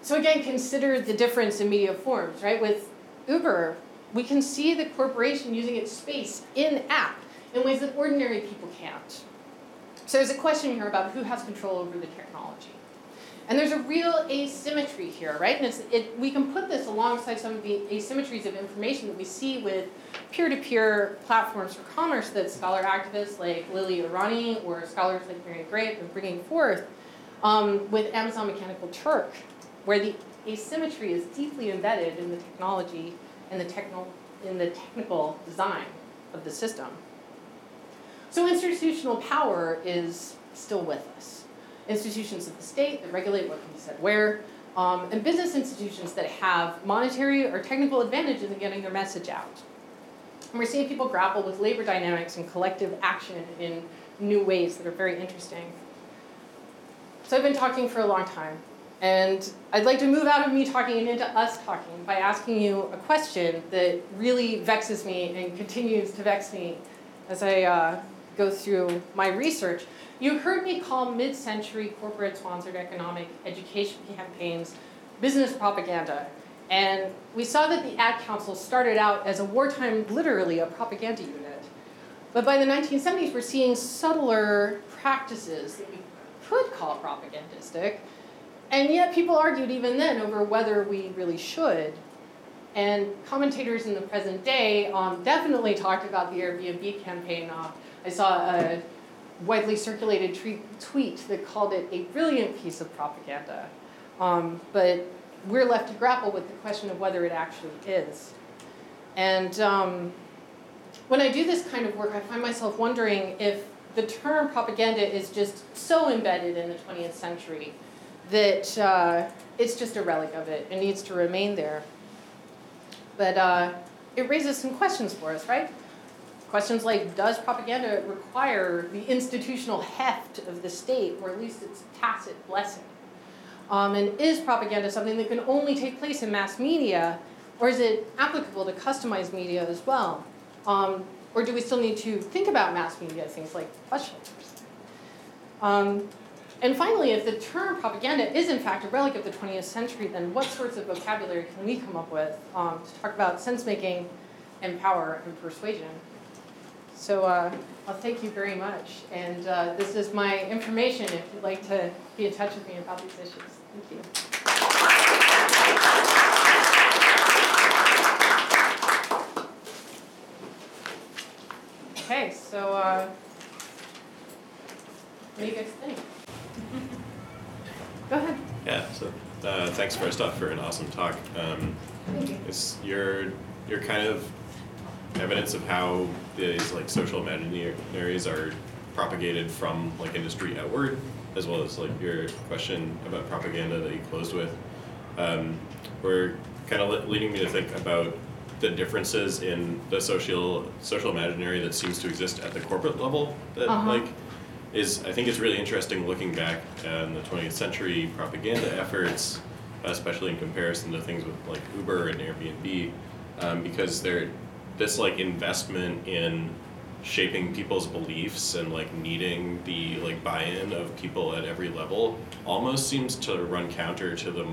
So again, consider the difference in media forms, right? With Uber, we can see the corporation using its space in app in ways that ordinary people can't. So there's a question here about who has control over the technology. And there's a real asymmetry here, right? And it, we can put this alongside some of the asymmetries of information that we see with peer-to-peer platforms for commerce that scholar activists like Lilly Irani or scholars like Mary have been bringing forth um, with Amazon Mechanical Turk, where the asymmetry is deeply embedded in the technology and the, techno- in the technical design of the system. So institutional power is still with us. Institutions of the state that regulate what can be said where, um, and business institutions that have monetary or technical advantages in getting their message out. And we're seeing people grapple with labor dynamics and collective action in new ways that are very interesting. So I've been talking for a long time. And I'd like to move out of me talking and into us talking by asking you a question that really vexes me and continues to vex me as I uh, go through my research. You heard me call mid century corporate sponsored economic education campaigns business propaganda. And we saw that the Ad Council started out as a wartime, literally a propaganda unit. But by the 1970s, we're seeing subtler practices that we could call propagandistic and yet people argued even then over whether we really should. And commentators in the present day um, definitely talked about the Airbnb campaign. Uh, I saw a widely circulated tweet that called it a brilliant piece of propaganda. Um, but we're left to grapple with the question of whether it actually is. And um, when I do this kind of work, I find myself wondering if the term propaganda is just so embedded in the 20th century that uh, it's just a relic of it. It needs to remain there. But uh, it raises some questions for us, right? Questions like Does propaganda require the institutional heft of the state, or at least its tacit blessing? Um, and is propaganda something that can only take place in mass media, or is it applicable to customized media as well? Um, or do we still need to think about mass media, things like shelters? Um, and finally, if the term propaganda is in fact a relic of the 20th century, then what sorts of vocabulary can we come up with um, to talk about sense making and power and persuasion? So uh, I'll thank you very much. And uh, this is my information if you'd like to be in touch with me about these issues. Thank you. Okay, so uh, what do you guys think? Go ahead. Yeah, so uh, thanks first off for an awesome talk. Um, you. it's your your kind of evidence of how these like social imaginaries are propagated from like industry outward, as well as like your question about propaganda that you closed with, um, were kind of leading me to think about the differences in the social social imaginary that seems to exist at the corporate level that Uh-huh. like is I think it's really interesting looking back on the 20th century propaganda efforts, especially in comparison to things with like Uber and Airbnb, um, because they're this like investment in shaping people's beliefs and like needing the like buy-in of people at every level almost seems to run counter to the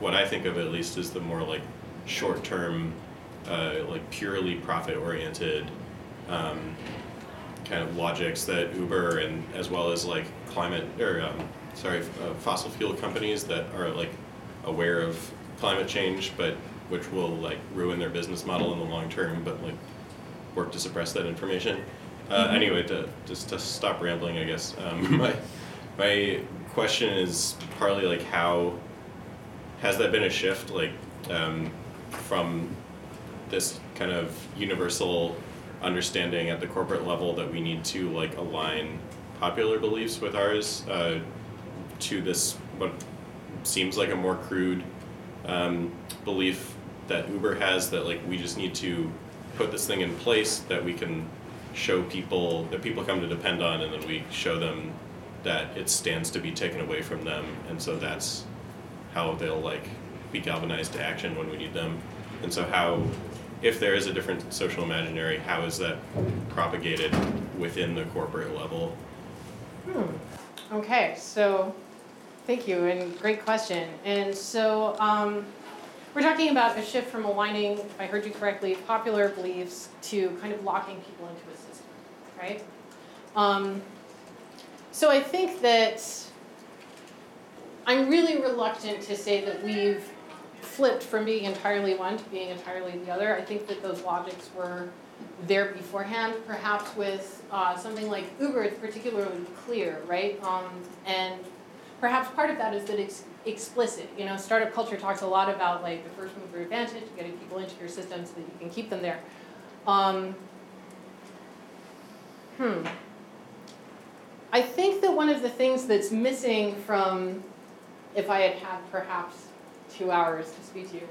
what I think of at least as the more like short-term uh, like purely profit oriented um, kind of logics that Uber and as well as like climate or um, sorry uh, fossil fuel companies that are like aware of climate change but which will like ruin their business model in the long term but like work to suppress that information. Uh, anyway, to, just to stop rambling, I guess um, my my question is partly like how has that been a shift like um, from this kind of universal understanding at the corporate level that we need to like align popular beliefs with ours uh, to this what seems like a more crude um, belief that Uber has that like we just need to put this thing in place that we can show people that people come to depend on and then we show them that it stands to be taken away from them and so that's how they'll like be galvanized to action when we need them and so how if there is a different social imaginary how is that propagated within the corporate level Hmm. Okay, so thank you and great question. And so um, we're talking about a shift from aligning, if I heard you correctly, popular beliefs to kind of locking people into a system, right? Um, so I think that I'm really reluctant to say that we've flipped from being entirely one to being entirely the other. I think that those logics were there beforehand, perhaps with uh, something like Uber, it's particularly clear, right? Um, and perhaps part of that is that it's explicit. You know, startup culture talks a lot about like the first mover advantage, getting people into your system so that you can keep them there. Um, hmm. I think that one of the things that's missing from, if I had had perhaps two hours to speak to you,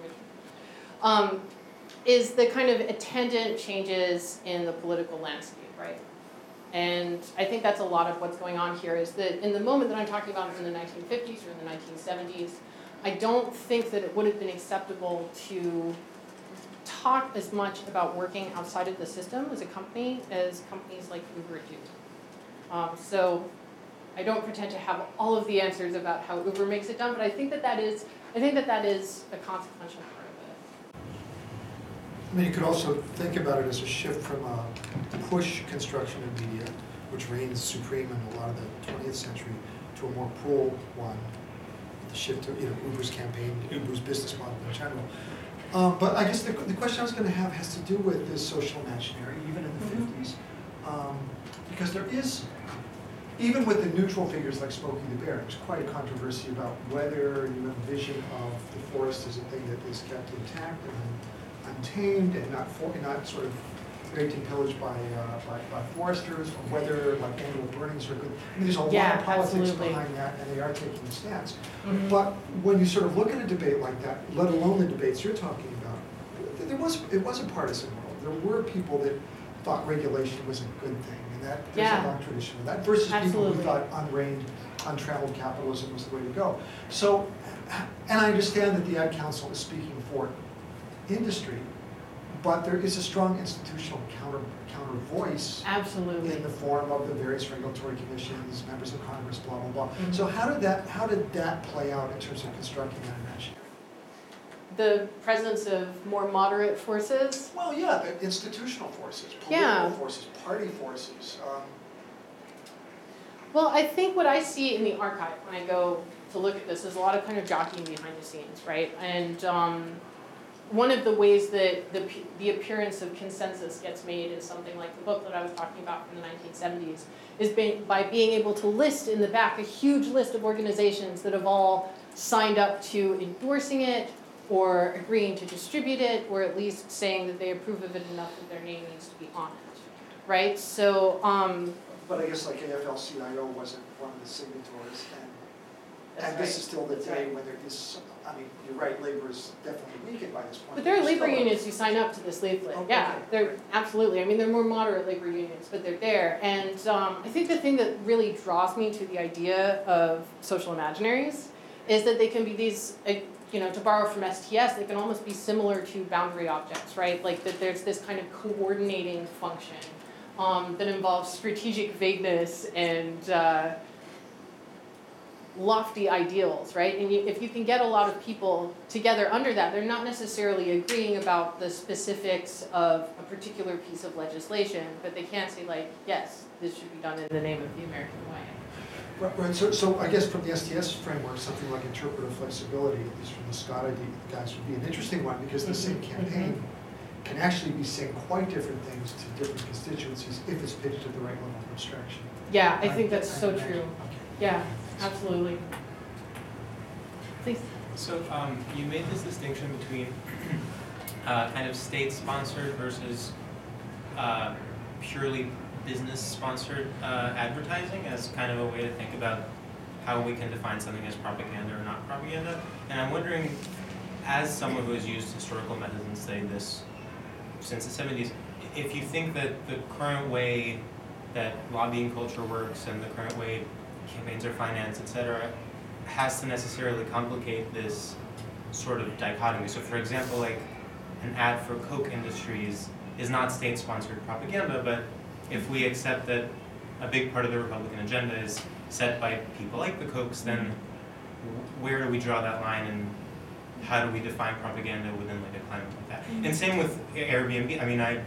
um, is the kind of attendant changes in the political landscape, right? And I think that's a lot of what's going on here is that in the moment that I'm talking about in the 1950s or in the 1970s, I don't think that it would have been acceptable to talk as much about working outside of the system as a company as companies like Uber do. Um, so I don't pretend to have all of the answers about how Uber makes it done, but I think that that is, I think that that is a consequential part. I mean, you could also think about it as a shift from a push construction of media, which reigns supreme in a lot of the twentieth century, to a more pull one, the shift to, you know, Uber's campaign, Uber's business model in general. Um, but I guess the, the question I was gonna have has to do with this social imaginary, even in the Mhm. fifties. Um, because there is, even with the neutral figures like Smokey the Bear, there's quite a controversy about whether you have a vision of the forest as a thing that is kept intact and untamed and not for, not sort of raped and pillaged by, uh, by, by foresters, or whether like annual burnings are good. I mean, there's a lot Yeah, of politics absolutely. behind that, and they are taking a stance. Mhm. But when you sort of look at a debate like that, let alone the debates you're talking about, th- there was, it was a partisan world. There were people that thought regulation was a good thing, and that, there's Yeah. a long tradition of that, versus people Absolutely. who thought unreined, untraveled capitalism was the way to go. So, and I understand that the Ad Council is speaking for industry, but there is a strong institutional counter, counter voice Absolutely. in the form of the various regulatory commissions, members of Congress, blah, blah, blah. Mhm. So how did that, how did that play out in terms of constructing that imaginary? The presence of more moderate forces. Well, yeah, the institutional forces, Yeah. political forces, party forces. um, Well, I think what I see in the archive when I go to look at this is a lot of kind of jockeying behind the scenes, right? And um, one of the ways that the, the appearance of consensus gets made is something like the book that I was talking about from the 1970s, is being, by being able to list in the back a huge list of organizations that have all signed up to endorsing it or agreeing to distribute it, or at least saying that they approve of it enough that their name needs to be on it, right? So, um, But I guess like AFL-CIO wasn't one of the signatories, and, this is still the That's day right. when there is, I mean, you're right, labor is definitely weakened by this point. But there are there's labor still a- unions who sign up to this leaflet, Oh, yeah, okay. they're, absolutely, I mean, they're more moderate labor unions, but they're there. And, um, I think the thing that really draws me to the idea of social imaginaries is that they can be these, uh, you know, to borrow from STS, they can almost be similar to boundary objects, right? Like that there's this kind of coordinating function, um, that involves strategic vagueness and, uh, lofty ideals, right? And you, if you can get a lot of people together under that, they're not necessarily agreeing about the specifics of a particular piece of legislation, but they can say like, yes, this should be done in the name of the American way. Right, Right, so, so I guess from the STS framework, something like interpretive flexibility, at least from the Scott ID guys, would be an interesting one, because the same mm-hmm. Mm-hmm. campaign can actually be saying quite different things to different constituencies if it's pitched at the right level of abstraction. Yeah, I think that's so imagine. true. Okay. Yeah, absolutely. Please. So um, you made this distinction between uh, kind of state-sponsored versus uh, purely business-sponsored uh, advertising as kind of a way to think about how we can define something as propaganda or not propaganda. And I'm wondering, as someone who has used historical methods and studied this since the 70s, if you think that the current way that lobbying culture works and the current way campaigns are financed, et cetera, has to necessarily complicate this sort of dichotomy. So for example, like an ad for Koch Industries is not state-sponsored propaganda, but if we accept that a big part of the Republican agenda is set by people like the Kochs, then where do we draw that line and how do we define propaganda within like a climate like that? And same with Airbnb. I mean, I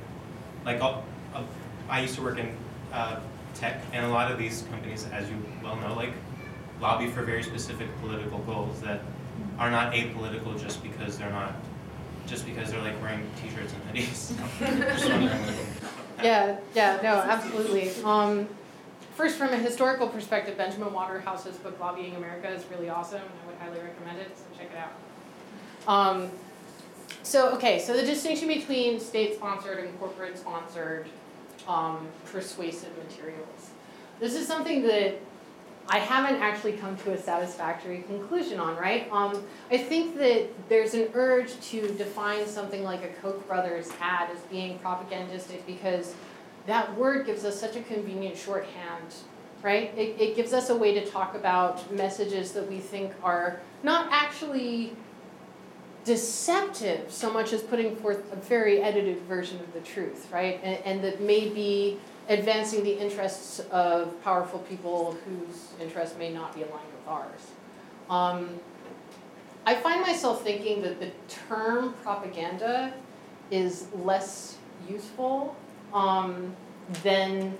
like I'll, I'll, I used to work in uh, tech, and a lot of these companies, as you well know, like lobby for very specific political goals that are not apolitical just because they're not just because they're like wearing t-shirts and hoodies. Yeah, yeah, no, absolutely. Um, first, from a historical perspective, Benjamin Waterhouse's book Lobbying America is really awesome, and I would highly recommend it, so check it out. Um, so, okay, so the distinction between state-sponsored and corporate-sponsored um, persuasive materials. This is something that I haven't actually come to a satisfactory conclusion on, right? Um, I think that there's an urge to define something like a Koch brothers ad as being propagandistic because that word gives us such a convenient shorthand, right? It, it gives us a way to talk about messages that we think are not actually deceptive so much as putting forth a very edited version of the truth, right? And, and that may be advancing the interests of powerful people whose interests may not be aligned with ours. Um, I find myself thinking that the term propaganda is less useful um, than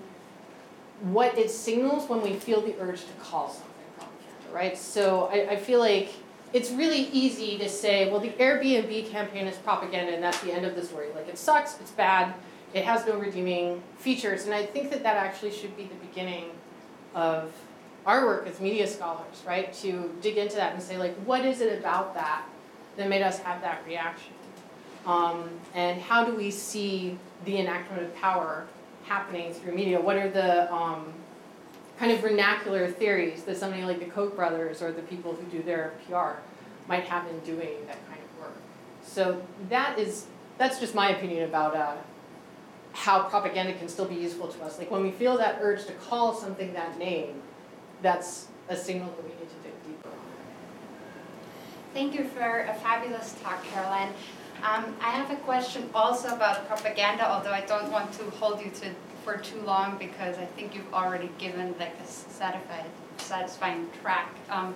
what it signals when we feel the urge to call something propaganda, right? So I, I feel like it's really easy to say, well, the Airbnb campaign is propaganda and that's the end of the story. Like it sucks, it's bad, it has no redeeming features. And I think that that actually should be the beginning of our work as media scholars, right? To dig into that and say, like, what is it about that that made us have that reaction? Um, and how do we see the enactment of power happening through media? What are the um, kind of vernacular theories that somebody like the Koch brothers or the people who do their PR might have in doing that kind of work? So that is that's just my opinion about uh, how propaganda can still be useful to us. Like when we feel that urge to call something that name, that's a signal that we need to dig deeper. Thank you for a fabulous talk, Caroline. Um, I have a question also about propaganda, although I don't want to hold you to for too long because I think you've already given like a satisfied, satisfying track. Um,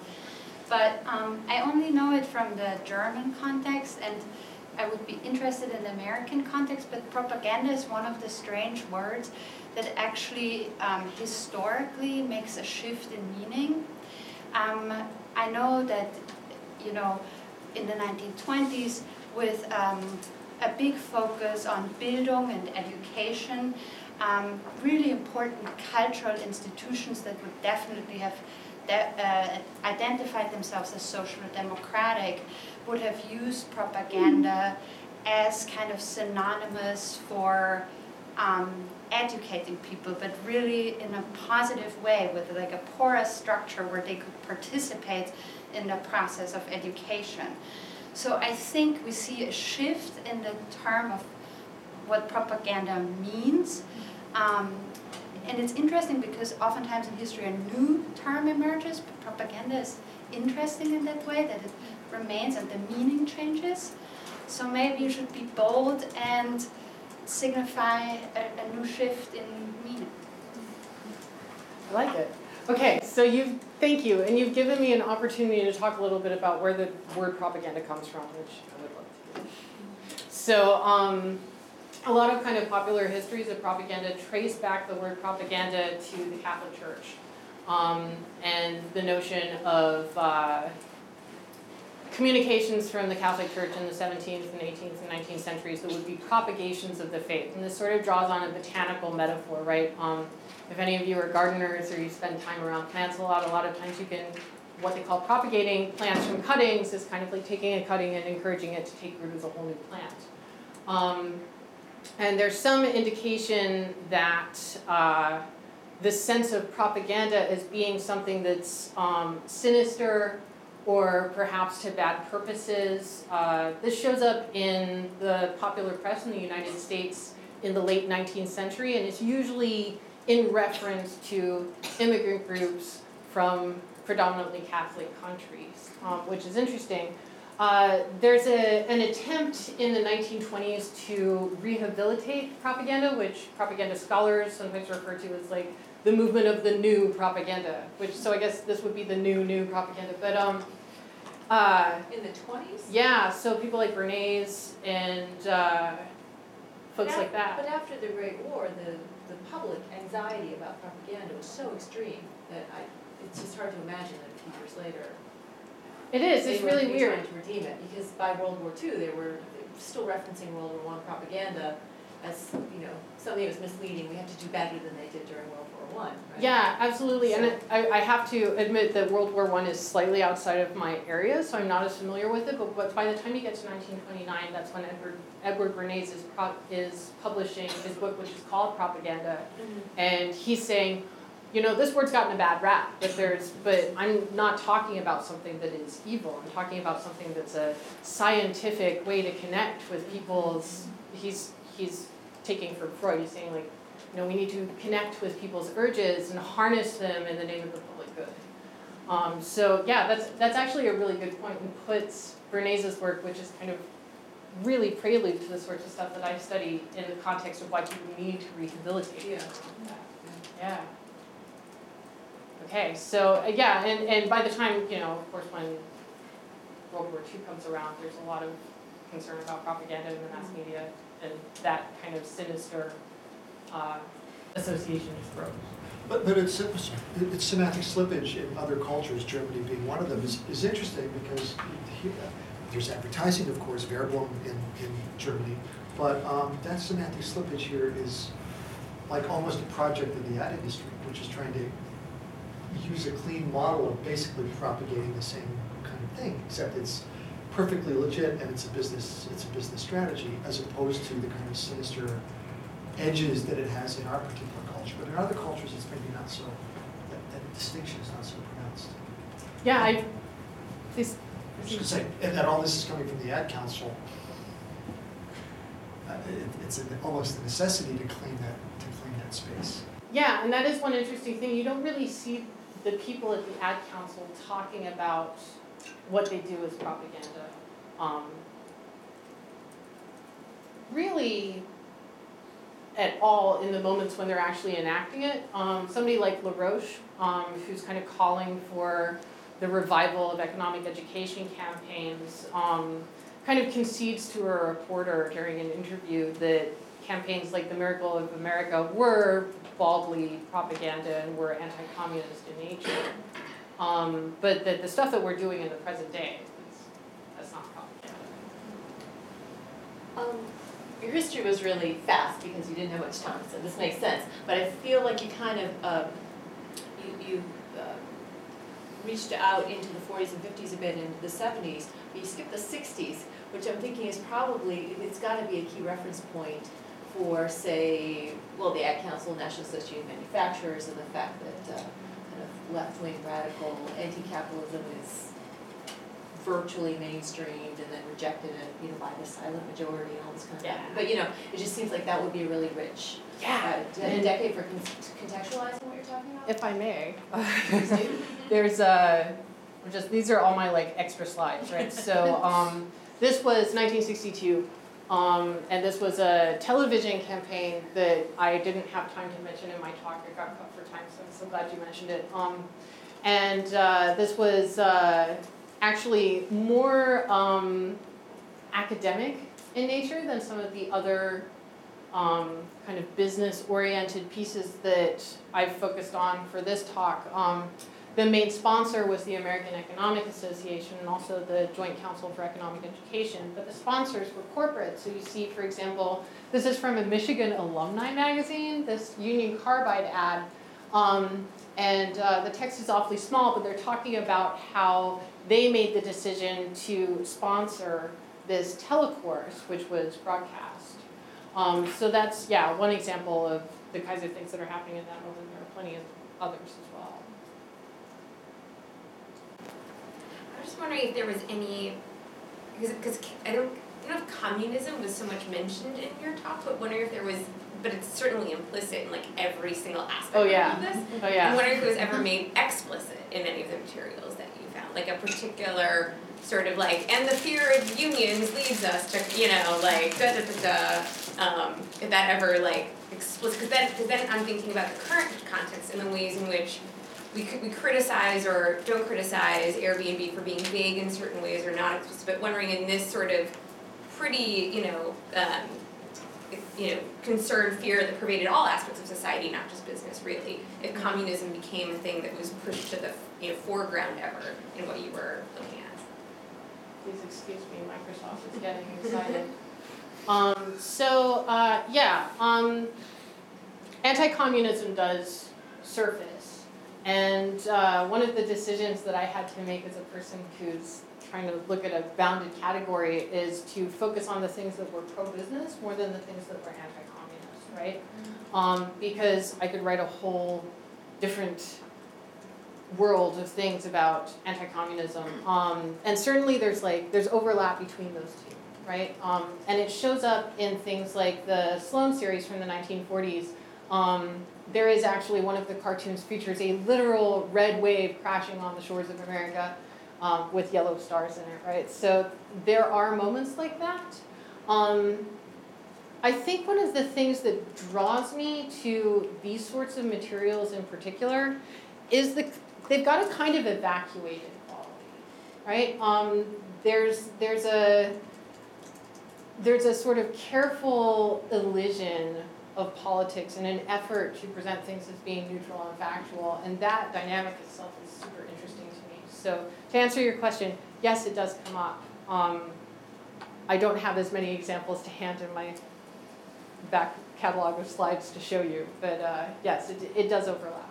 but um, I only know it from the German context, and I would be interested in the American context. But propaganda is one of the strange words that actually um, historically makes a shift in meaning. Um, I know that, you know, in the 1920s, with um, a big focus on Bildung and education, um, really important cultural institutions that would definitely have de- uh, identified themselves as social democratic would have used propaganda as kind of synonymous for um, educating people, but really in a positive way with like a porous structure where they could participate in the process of education. So I think we see a shift in the term of what propaganda means. Um, and it's interesting because oftentimes in history a new term emerges, but propaganda is interesting in that way, that it remains and the meaning changes. So maybe you should be bold and signify a, a new shift in meaning. I like it. Okay, so you've thank you, and you've given me an opportunity to talk a little bit about where the word propaganda comes from, which I would love to do. So, um, a lot of kind of popular histories of propaganda trace back the word propaganda to the Catholic Church. Um, and the notion of uh, communications from the Catholic Church in the 17th and 18th and 19th centuries that would be propagations of the faith. And this sort of draws on a botanical metaphor, right? Um, if any of you are gardeners or you spend time around plants a lot, a lot of times you can, what they call propagating plants from cuttings is kind of like taking a cutting and encouraging it to take root as a whole new plant. Um, and there's some indication that uh, sense of propaganda as being something that's um, sinister or perhaps to bad purposes. Uh, this shows up in the popular press in the United States in the late 19th century, and it's usually in reference to immigrant groups from predominantly Catholic countries, um, which is interesting. Uh, there's a, an attempt in the 1920s to rehabilitate propaganda, which propaganda scholars sometimes refer to as like the movement of the new propaganda, which, so I guess this would be the new, new propaganda. But um, uh, In the twenties? yeah, so people like Bernays and uh, folks like that. But after the Great War, the, the public anxiety about propaganda was so extreme that I, it's just hard to imagine that a few years later. It is, it's really weird. trying to redeem it, because by World War II, they were still referencing World War One propaganda as, you know, something that was misleading, we had to do better than they did during World War One, right? Yeah, absolutely, and it- I, I have to admit that World War One is slightly outside of my area, so I'm not as familiar with it, but, but by the time you get to nineteen twenty-nine, that's when Edward, Edward Bernays is pro, is publishing his book, which is called Propaganda, Mhm. and he's saying, you know, this word's gotten a bad rap, but there's, but I'm not talking about something that is evil, I'm talking about something that's a scientific way to connect with people's, he's, he's taking from Freud, he's saying like, you know, we need to connect with people's urges and harness them in the name of the public good. Um, so yeah, that's, that's actually a really good point and puts Bernays' work, which is kind of really prelude to the sorts of stuff that I study in the context of why people need to rehabilitate. Yeah. Yeah. Okay, so, uh, yeah, and, and by the time, you know, of course, when World War II comes around, there's a lot of concern about propaganda in the mass media and that kind of sinister uh, association is broken. But, but it's, it's it's semantic slippage in other cultures, Germany being one of them, is, is interesting because he- there's advertising, of course, Werbung in, in Germany, but um, that semantic slippage here is like almost a project of the ad industry, which is trying to use a clean model of basically propagating the same kind of thing, except it's perfectly legit and it's a business, it's a business strategy, as opposed to the kind of sinister edges that it has in our particular culture. But in other cultures, it's maybe not so, that, that distinction is not so pronounced. Yeah, I, this, I was gonna say, and that all this is coming from the ad council, uh, it, it's an- almost a necessity to clean that, to clean that space. yeah, and that is one interesting thing, you don't really see the people at the ad council talking about what they do as propaganda. Um, really at all in the moments when they're actually enacting it. Um, somebody like LaRoche, um, who's kind of calling for the revival of economic education campaigns, um, kind of concedes to a reporter during an interview that campaigns like the Miracle of America were baldly propaganda and were anti-communist in nature. Um, but that the stuff that we're doing in the present day, that's not propaganda. Um, your history was really fast because you didn't have much time, so this makes sense. But I feel like you kind of, um, you, you uh, reached out into the 40s and 50s a bit, into the 70s, but you skipped the 60s, which I'm thinking is probably, it's got to be a key reference point for, say, well, the Ad Council, National Association of Manufacturers, and the fact that uh, kind of left-wing radical anti-capitalism is virtually mainstreamed and then rejected it, you know, by the silent majority and all this kind of Yeah. thing. But, you know, it just seems like that would be a really rich, uh, a decade for con- contextualizing what you're talking about. If I may, there's uh just these are all my like extra slides, right? So um, this was 1962. Um, and this was a television campaign that I didn't have time to mention in my talk. I got cut for time, so I'm so glad you mentioned it. Um, and uh, this was uh, actually more um, academic in nature than some of the other um, kind of business-oriented pieces that I've focused on for this talk. The main sponsor was the American Economic Association and also the Joint Council for Economic Education, but the sponsors were corporate. So you see, for example, this is from a Michigan alumni magazine, this Union Carbide ad. Um, and uh, the text is awfully small, but they're talking about how they made the decision to sponsor this telecourse, which was broadcast. Um, so that's, yeah, one example of the kinds of things that are happening in that moment. There are plenty of others as well. I was just wondering if there was any, because, I don't, I don't know if communism was so much mentioned in your talk, but wondering if there was, but it's certainly implicit in like every single aspect Oh, yeah. of this. Oh, I'm wondering if it was ever made explicit in any of the materials that you found, like a particular sort of like, and the fear of unions leads us to, you know, like da da da da. Um, if that ever like explicit, because then, because then I'm thinking about the current context and the ways in which we we criticize or don't criticize Airbnb for being vague in certain ways or not explicit, but wondering in this sort of pretty, you know, um, you know, concern, fear that pervaded all aspects of society, not just business, really. If communism became a thing that was pushed to the you know foreground ever in what you were looking at. Please excuse me, Microsoft is getting excited. Um, so, uh, yeah, um, anti-communism does surface. And uh, one of the decisions that I had to make as a person who's trying to look at a bounded category is to focus on the things that were pro-business more than the things that were anti-communist, right? Um, because I could write a whole different world of things about anti-communism. Um, and certainly there's like, there's overlap between those two, right? Um, and it shows up in things like the Sloan series from the 1940s. There is actually one of the cartoons features a literal red wave crashing on the shores of America um, with yellow stars in it, right? So there are moments like that. Um, I think one of the things that draws me to these sorts of materials in particular is the they've got a kind of evacuated quality, right? Um, there's there's a there's a sort of careful elision of politics and an effort to present things as being neutral and factual, and that dynamic itself is super interesting to me. So to answer your question, yes, it does come up. Um, I don't have as many examples to hand in my back catalog of slides to show you, but uh, yes, it, it does overlap.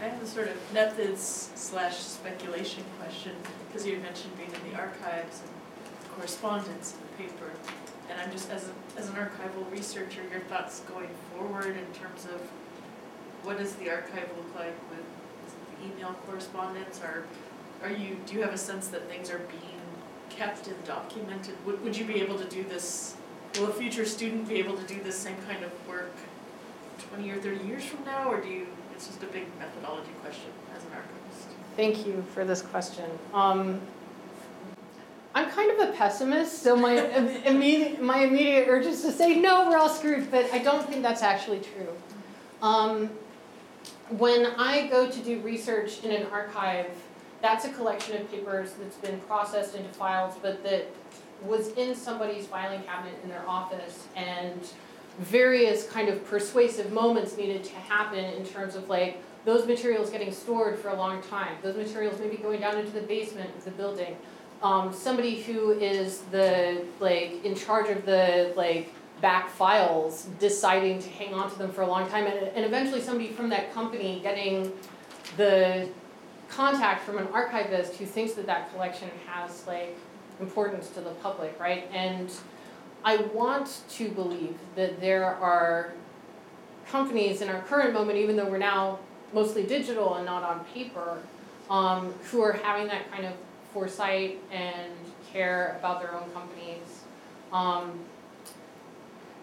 I have a sort of methods slash speculation question, because you mentioned being in the archives and correspondence in the paper. And I'm just, as, a, as an archival researcher, your thoughts going forward in terms of what does the archive look like with the email correspondence, or are you, do you have a sense that things are being kept and documented? Would, would you be able to do this, will a future student be able to do this same kind of work twenty or thirty years from now, or do you, it's just a big methodology question as an archivist? Thank you for this question. Um, I'm kind of a pessimist, so my immediate my immediate urge is to say no, we're all screwed. But I don't think that's actually true. Um, when I go to do research in an archive, that's a collection of papers that's been processed into files, but that was in somebody's filing cabinet in their office, and various kind of persuasive moments needed to happen in terms of like those materials getting stored for a long time, those materials maybe going down into the basement of the building. Um, somebody who is the like in charge of the like back files deciding to hang on to them for a long time and, and eventually somebody from that company getting the contact from an archivist who thinks that that collection has like importance to the public, right? And I want to believe that there are companies in our current moment, even though we're now mostly digital and not on paper, um, who are having that kind of foresight and care about their own companies. Um,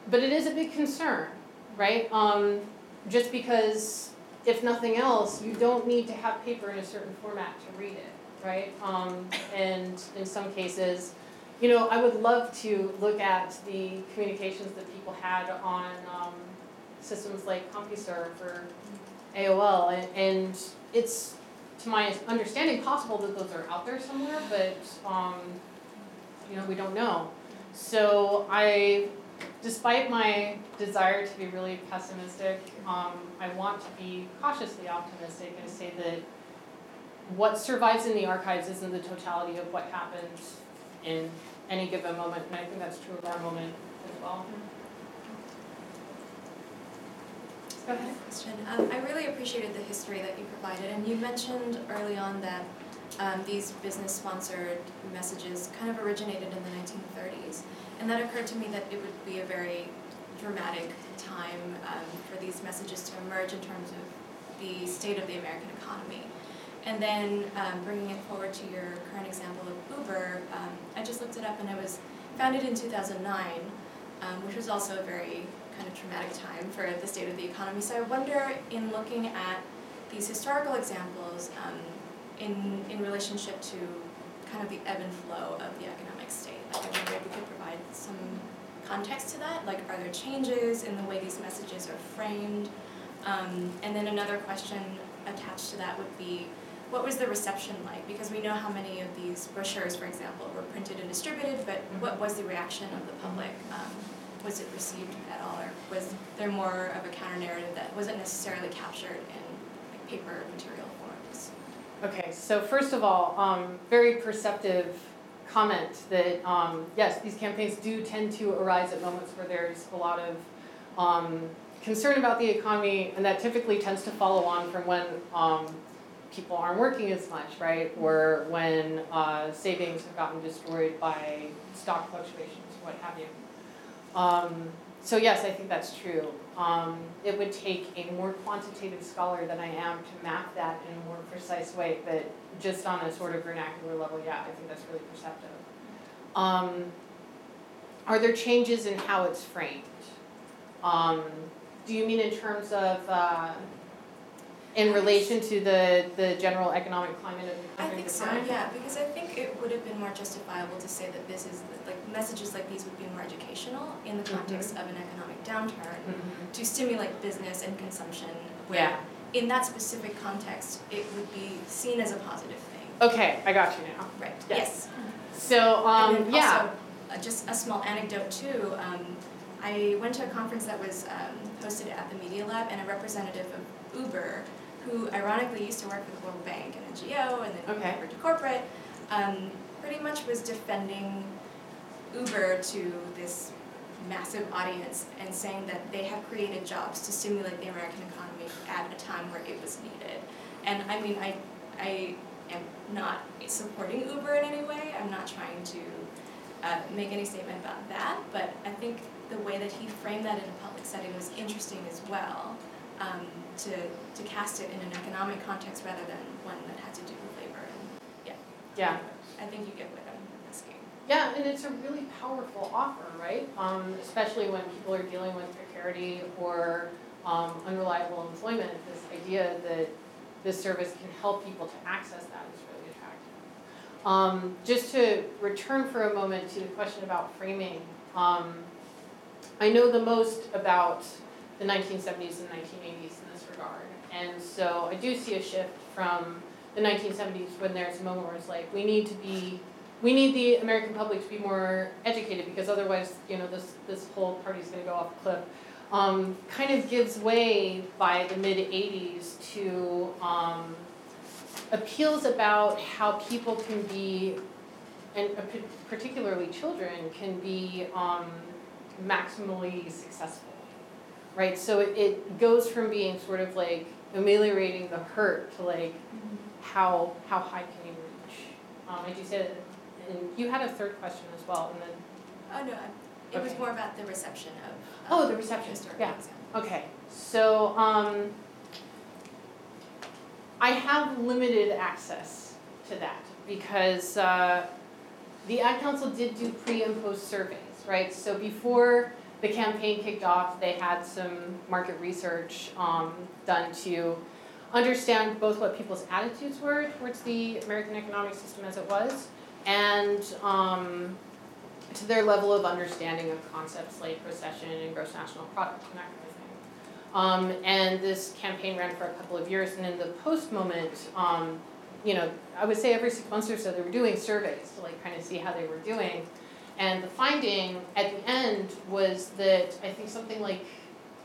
but it is a big concern, right? Um, just because, if nothing else, you don't need to have paper in a certain format to read it, right? Um, and in some cases, you know, I would love to look at the communications that people had on um, systems like CompuServe or AOL, and, and it's, to my understanding, possible that those are out there somewhere, but, um, you know, we don't know. So I, despite my desire to be really pessimistic, um, I want to be cautiously optimistic and say that what survives in the archives isn't the totality of what happened in any given moment, and I think that's true of our moment as well. Go ahead. question. Um, I really appreciated the history that you provided, and you mentioned early on that um, these business-sponsored messages kind of originated in the 1930s, and that occurred to me that it would be a very dramatic time um, for these messages to emerge in terms of the state of the American economy. And then um, bringing it forward to your current example of Uber, um, I just looked it up and it was founded in 2009, um, which was also a very kind of traumatic time for the state of the economy. So I wonder, in looking at these historical examples um, in, in relationship to kind of the ebb and flow of the economic state, like I wonder if you could provide some context to that. Like, are there changes in the way these messages are framed? Um, and then another question attached to that would be, what was the reception like? Because we know how many of these brochures, for example, were printed and distributed, but what was the reaction of the public? Um, was it received at all, or was there more of a counter narrative that wasn't necessarily captured in like, paper material forms? Okay, so first of all, um, very perceptive comment that um, yes, these campaigns do tend to arise at moments where there's a lot of um, concern about the economy, and that typically tends to follow on from when um, people aren't working as much, right? Or when uh, savings have gotten destroyed by stock fluctuations, what have you. So yes, I think that's true. Um, it would take a more quantitative scholar than I am to map that in a more precise way, but just on a sort of vernacular level, yeah, I think that's really perceptive. Um, are there changes in how it's framed? Um, do you mean in terms of uh, in relation to the, the general economic climate of the I country think so, yeah, because I think it would have been more justifiable to say that this is, like, messages like these would be more educational in the context of an economic downturn Mhm. to stimulate business and consumption, where Yeah. in that specific context, it would be seen as a positive thing. Okay, I got you now. Right, Yes. yes. So, um, yeah. also, uh, just a small anecdote too, um, I went to a conference that was um, hosted at the Media Lab and a representative of Uber, who ironically used to work for the World Bank and NGO and then Okay. over to corporate, um, pretty much was defending Uber to this massive audience and saying that they have created jobs to stimulate the American economy at a time where it was needed. And I mean, I, I am not supporting Uber in any way. I'm not trying to uh, make any statement about that, but I think the way that he framed that in a public setting was interesting as well. Um, to, to cast it in an economic context rather than one that had to do with labor and yeah. Yeah. I think you get what. Yeah, and it's a really powerful offer, right? Um, especially when people are dealing with precarity or um, unreliable employment. This idea that this service can help people to access that is really attractive. Um, just to return for a moment to the question about framing, um, I know the most about the 1970s and 1980s in this regard. And so I do see a shift from the 1970s when there's a moment where it's like, we need to be, we need the American public to be more educated because otherwise, you know, this, this whole party's gonna go off a cliff. Um, kind of gives way by the mid 80s to um, appeals about how people can be, and p- particularly children, can be um, maximally successful right? So it, it goes from being sort of like ameliorating the hurt to like how how high can you reach? Um, I do say that, and you had a third question as well, and then Oh no, it was Okay. more about the reception of. Oh, the reception, historical yeah. okay. So um, I have limited access to that because uh, the ad council did do pre and post surveys, right? So before the campaign kicked off, they had some market research um, done to understand both what people's attitudes were towards the American economic system as it was, and um, to their level of understanding of concepts like recession and gross national product and that kind of thing. Um, and this campaign ran for a couple of years, and in the post moment, um, you know, I would say every six months or so, they were doing surveys to like kind of see how they were doing. And the finding at the end was that I think something like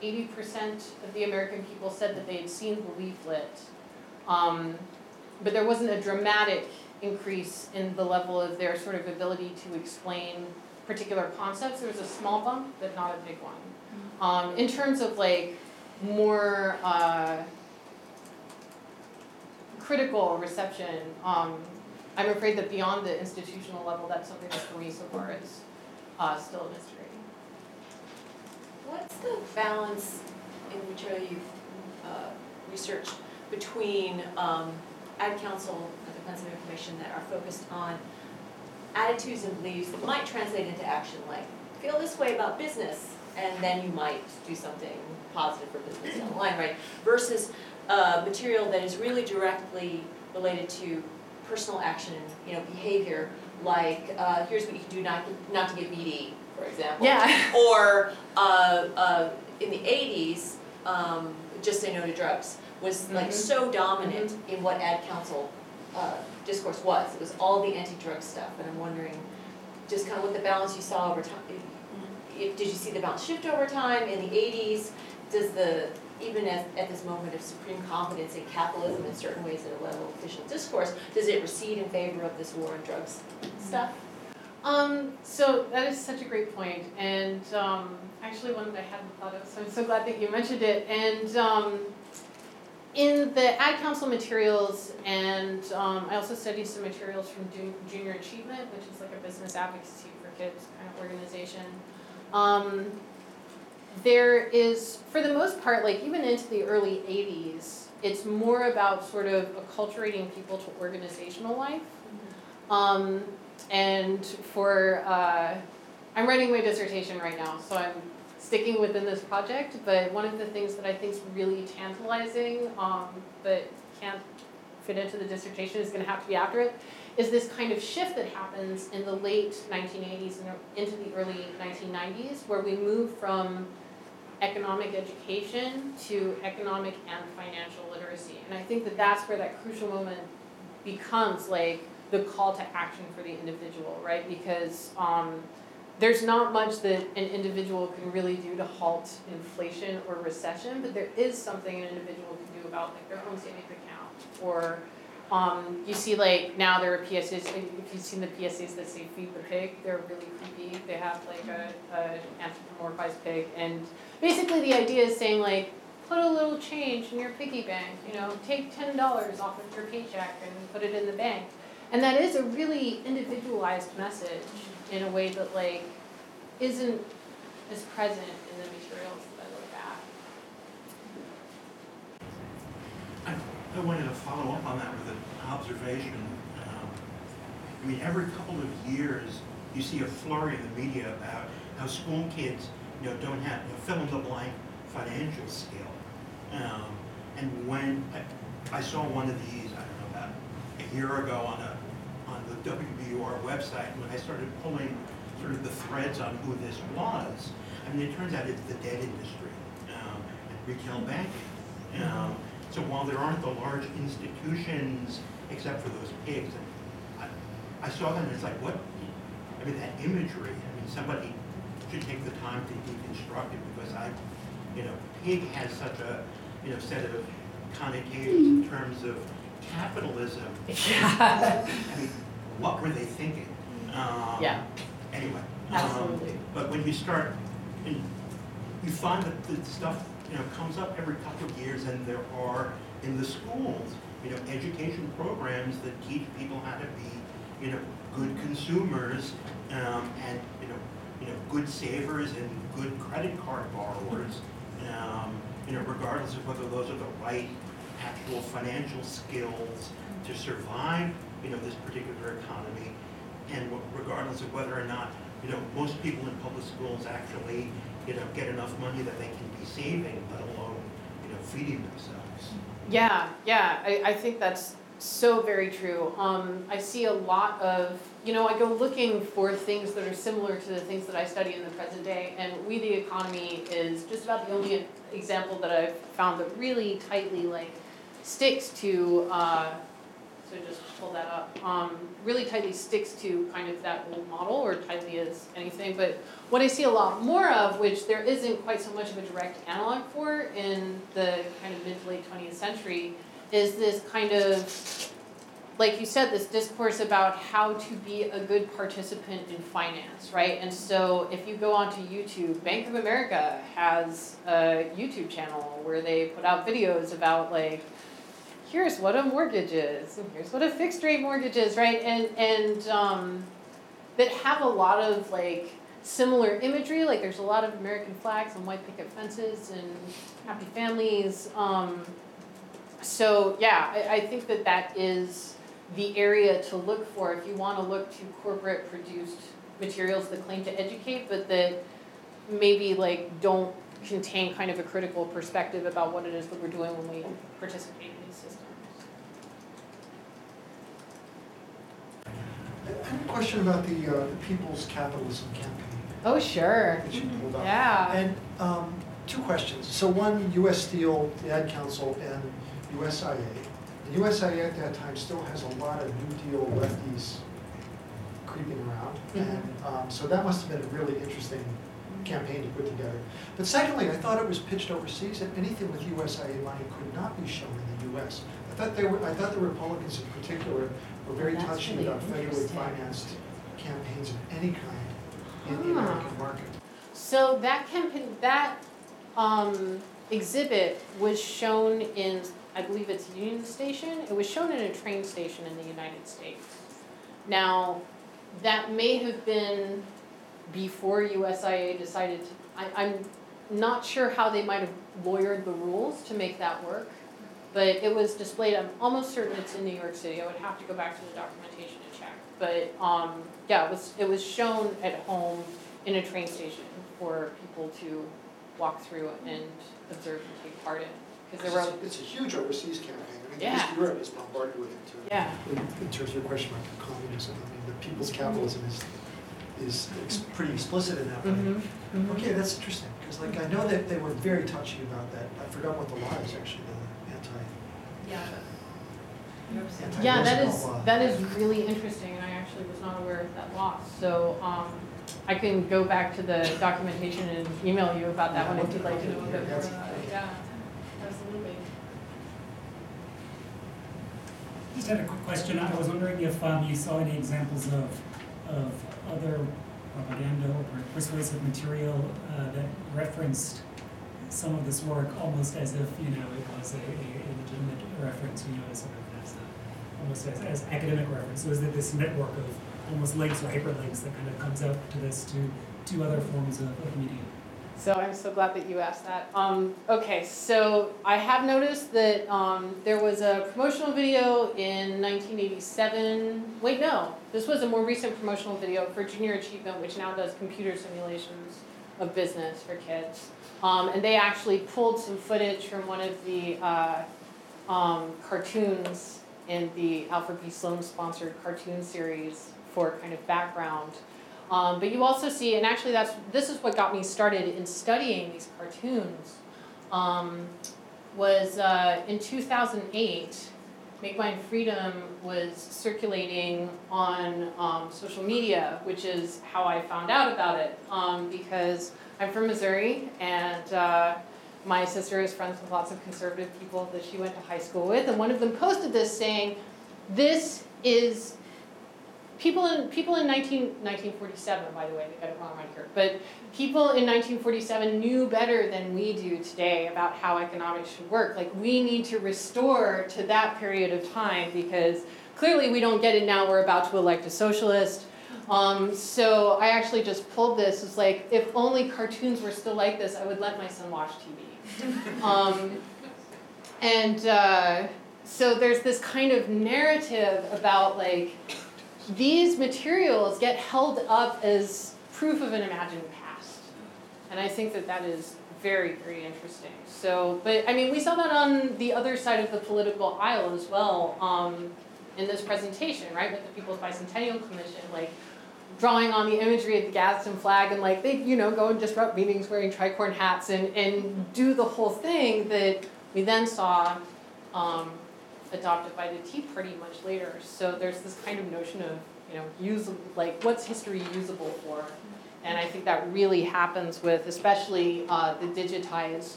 eighty percent of the American people said that they had seen the leaflet. Um, but there wasn't a dramatic increase in the level of their sort of ability to explain particular concepts. There was a small bump, but not a big one. Um, in terms of like more uh, critical reception, um, I'm afraid that beyond the institutional level, that's something that for me so far is uh, still a mystery. What's the balance in material you've uh, researched between um, ad council the kinds of information that are focused on attitudes and beliefs that might translate into action, like feel this way about business, and then you might do something positive for business down the line, right? Versus uh, material that is really directly related to personal action, you know, behavior, like uh, here's what you can do not not to get meaty, for example. Yeah. Or uh, uh, in the 80s, um, just say no to drugs was like Mhm. so dominant in what ad council uh, discourse was. It was all the anti-drug stuff, and I'm wondering, just kind of what the balance you saw over time. If, did you see the balance shift over time in the 80s? Does the even at, at this moment of supreme confidence in capitalism in certain ways at a level of official discourse, does it recede in favor of this war on drugs stuff? Um, so that is such a great point, and um, actually one that I hadn't thought of. So I'm so glad that you mentioned it. And um, in the ad council materials, and um, I also studied some materials from Ju- Junior Achievement, which is like a business advocacy for kids kind of organization. Um, there is, for the most part, like even into the early '80s, it's more about sort of acculturating people to organizational life. Um, and for, uh, I'm writing my dissertation right now, so I'm sticking within this project, but one of the things that I think is really tantalizing, um, but can't fit into the dissertation, is gonna have to be after it, is this kind of shift that happens in the late 1980s and into the early 1990s, where we move from economic education to economic and financial literacy. And I think that that's where that crucial moment becomes like the call to action for the individual, right? Because um, there's not much that an individual can really do to halt inflation or recession, but there is something an individual can do about like their own savings account. Or um, you see like now there are PSAs, if you've seen the PSAs that say feed the pig, they're really creepy. They have like a, a anthropomorphized pig and basically the idea is saying like put a little change in your piggy bank, you know, take ten dollars off of your paycheck and put it in the bank. And that is a really individualized message in a way that like isn't as present in the materials that I look at. I, I wanted to follow up on that with an observation. Um, I mean, every couple of years, you see a flurry in the media about how school kids, you know, don't have, you know, fill in the blank financial skill. Um, and when, I, I saw one of these, I don't know, about a year ago on a, on the WBUR website, when I started pulling sort of the threads on who this was, I mean, it turns out it's the debt industry, um, and retail banking. Um, so while there aren't the large institutions, except for those pigs, I, I saw them, and it's like, what, I mean, that imagery, I mean, somebody should take the time to deconstruct it, because I, you know, pig has such a, you know, set of connotations in terms of capitalism. Yeah. I mean, what were they thinking? Um, Yeah. Anyway. um, Absolutely. But when you start, you find that the stuff, you know, comes up every couple of years, and there are, in the schools, you know, education programs that teach people how to be, you know, good consumers, um, and, you know, you know, good savers and good credit card borrowers, um, you know, regardless of whether those are the right actual financial skills to survive, you know, this particular economy, and regardless of whether or not, you know, most people in public schools actually, you know, get enough money that they can be saving, let alone, you know, feeding themselves. Yeah, yeah, I, I think that's so very true. Um, I see a lot of, you know, I go looking for things that are similar to the things that I study in the present day, and We the Economy is just about the only example that I've found that really tightly like sticks to, uh, so just pull that up, um, really tightly sticks to kind of that old model, or tightly as anything, but what I see a lot more of, which there isn't quite so much of a direct analog for in the kind of mid to late twentieth century, is this kind of, like you said, this discourse about how to be a good participant in finance, right? And so if you go onto YouTube, Bank of America has a YouTube channel where they put out videos about like, here's what a mortgage is, and here's what a fixed rate mortgage is, right? And and um, that have a lot of like similar imagery, like there's a lot of American flags and white picket fences and happy families. Um, so yeah, I, I think that that is the area to look for if you want to look to corporate produced materials that claim to educate, but that maybe like don't contain kind of a critical perspective about what it is that we're doing when we participate systems. I have a question about the, uh, the People's Capitalism Campaign Oh, sure. that you pulled up. Yeah. And um, two questions. So one, US Steel, the Ad Council, and USIA. The USIA at that time still has a lot of New Deal lefties creeping around. And um, so that must have been a really interesting campaign to put together. But secondly, I thought it was pitched overseas, and anything with USIA money could not be shown US. I thought they were, I thought the Republicans in particular were very touchy really about federally financed campaigns of any kind in the Ah. American market. So that campaign, that um, exhibit was shown in, I believe it's Union Station. It was shown in a train station in the United States. Now, that may have been before USIA decided to, I, I'm not sure how they might have lawyered the rules to make that work. But it was displayed, I'm almost certain it's in New York City. I would have to go back to the documentation to check. But um, yeah, it was, it was shown at home in a train station for people to walk through and observe and take part in. Because there were, It's a huge overseas campaign. I mean, Yeah. Europe is bombarded with it too. yeah, In in terms of your question about communism, I mean, the people's capitalism is, is ex- pretty explicit in that way. mhm, mhm. Okay, that's interesting, because like, I know that they were very touchy about that. I forgot what the law is actually, the Yeah. anti Yeah, that is law. that is really interesting, and I actually was not aware of that law. So, um, I can go back to the documentation and email you about that one if you'd like to know a bit more about it. Yeah, absolutely. Just had a quick question. I was wondering if um, you saw any examples of, of other propaganda or persuasive material uh, that referenced some of this work almost as if, you know, it was a, a reference, you know, as sort of as a, almost as, as academic reference. So is there this network of almost links or hyperlinks that kind of comes out to this to, to other forms of, of media? So I'm so glad that you asked that. Um, okay, so I have noticed that um, there was a promotional video in 1987. Wait, no, this was a more recent promotional video for Junior Achievement, which now does computer simulations of business for kids. Um, and they actually pulled some footage from one of the uh, um, cartoons in the Alfred P. Sloan sponsored cartoon series for kind of background. Um, but you also see, and actually that's this is what got me started in studying these cartoons. Um, was uh, in 2008, Make Mine Freedom was circulating on um, social media, which is how I found out about it. Um, because I'm from Missouri, and uh, my sister is friends with lots of conservative people that she went to high school with, and one of them posted this saying, "This is people in people in 19, 1947 by the way they got it wrong right here but people in 1947 knew better than we do today about how economics should work. Like we need to restore to that period of time because clearly we don't get it now we're about to elect a socialist. Um, so i actually just pulled this it's like if only cartoons were still like this i would let my son watch tv um, and uh, so there's this kind of narrative about like these materials get held up as proof of an imagined past. And I think that that is very, very interesting. So, but I mean, we saw that on the other side of the political aisle as well, um, in this presentation, right, with the People's Bicentennial Commission, like drawing on the imagery of the Gadsden flag and like they, you know, go and disrupt meetings wearing tricorn hats and, and do the whole thing that we then saw um, adopted by the Tea Party much later. So there's this kind of notion of, you know, use like what's history usable for? And I think that really happens with especially uh, the digitized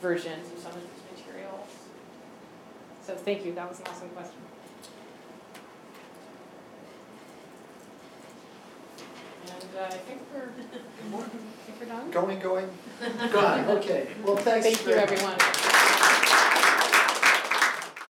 versions of some of these materials. So thank you, that was an awesome question. uh, I think we're, we're done. Going, going, gone, okay. Well, thanks. Thank you, everyone.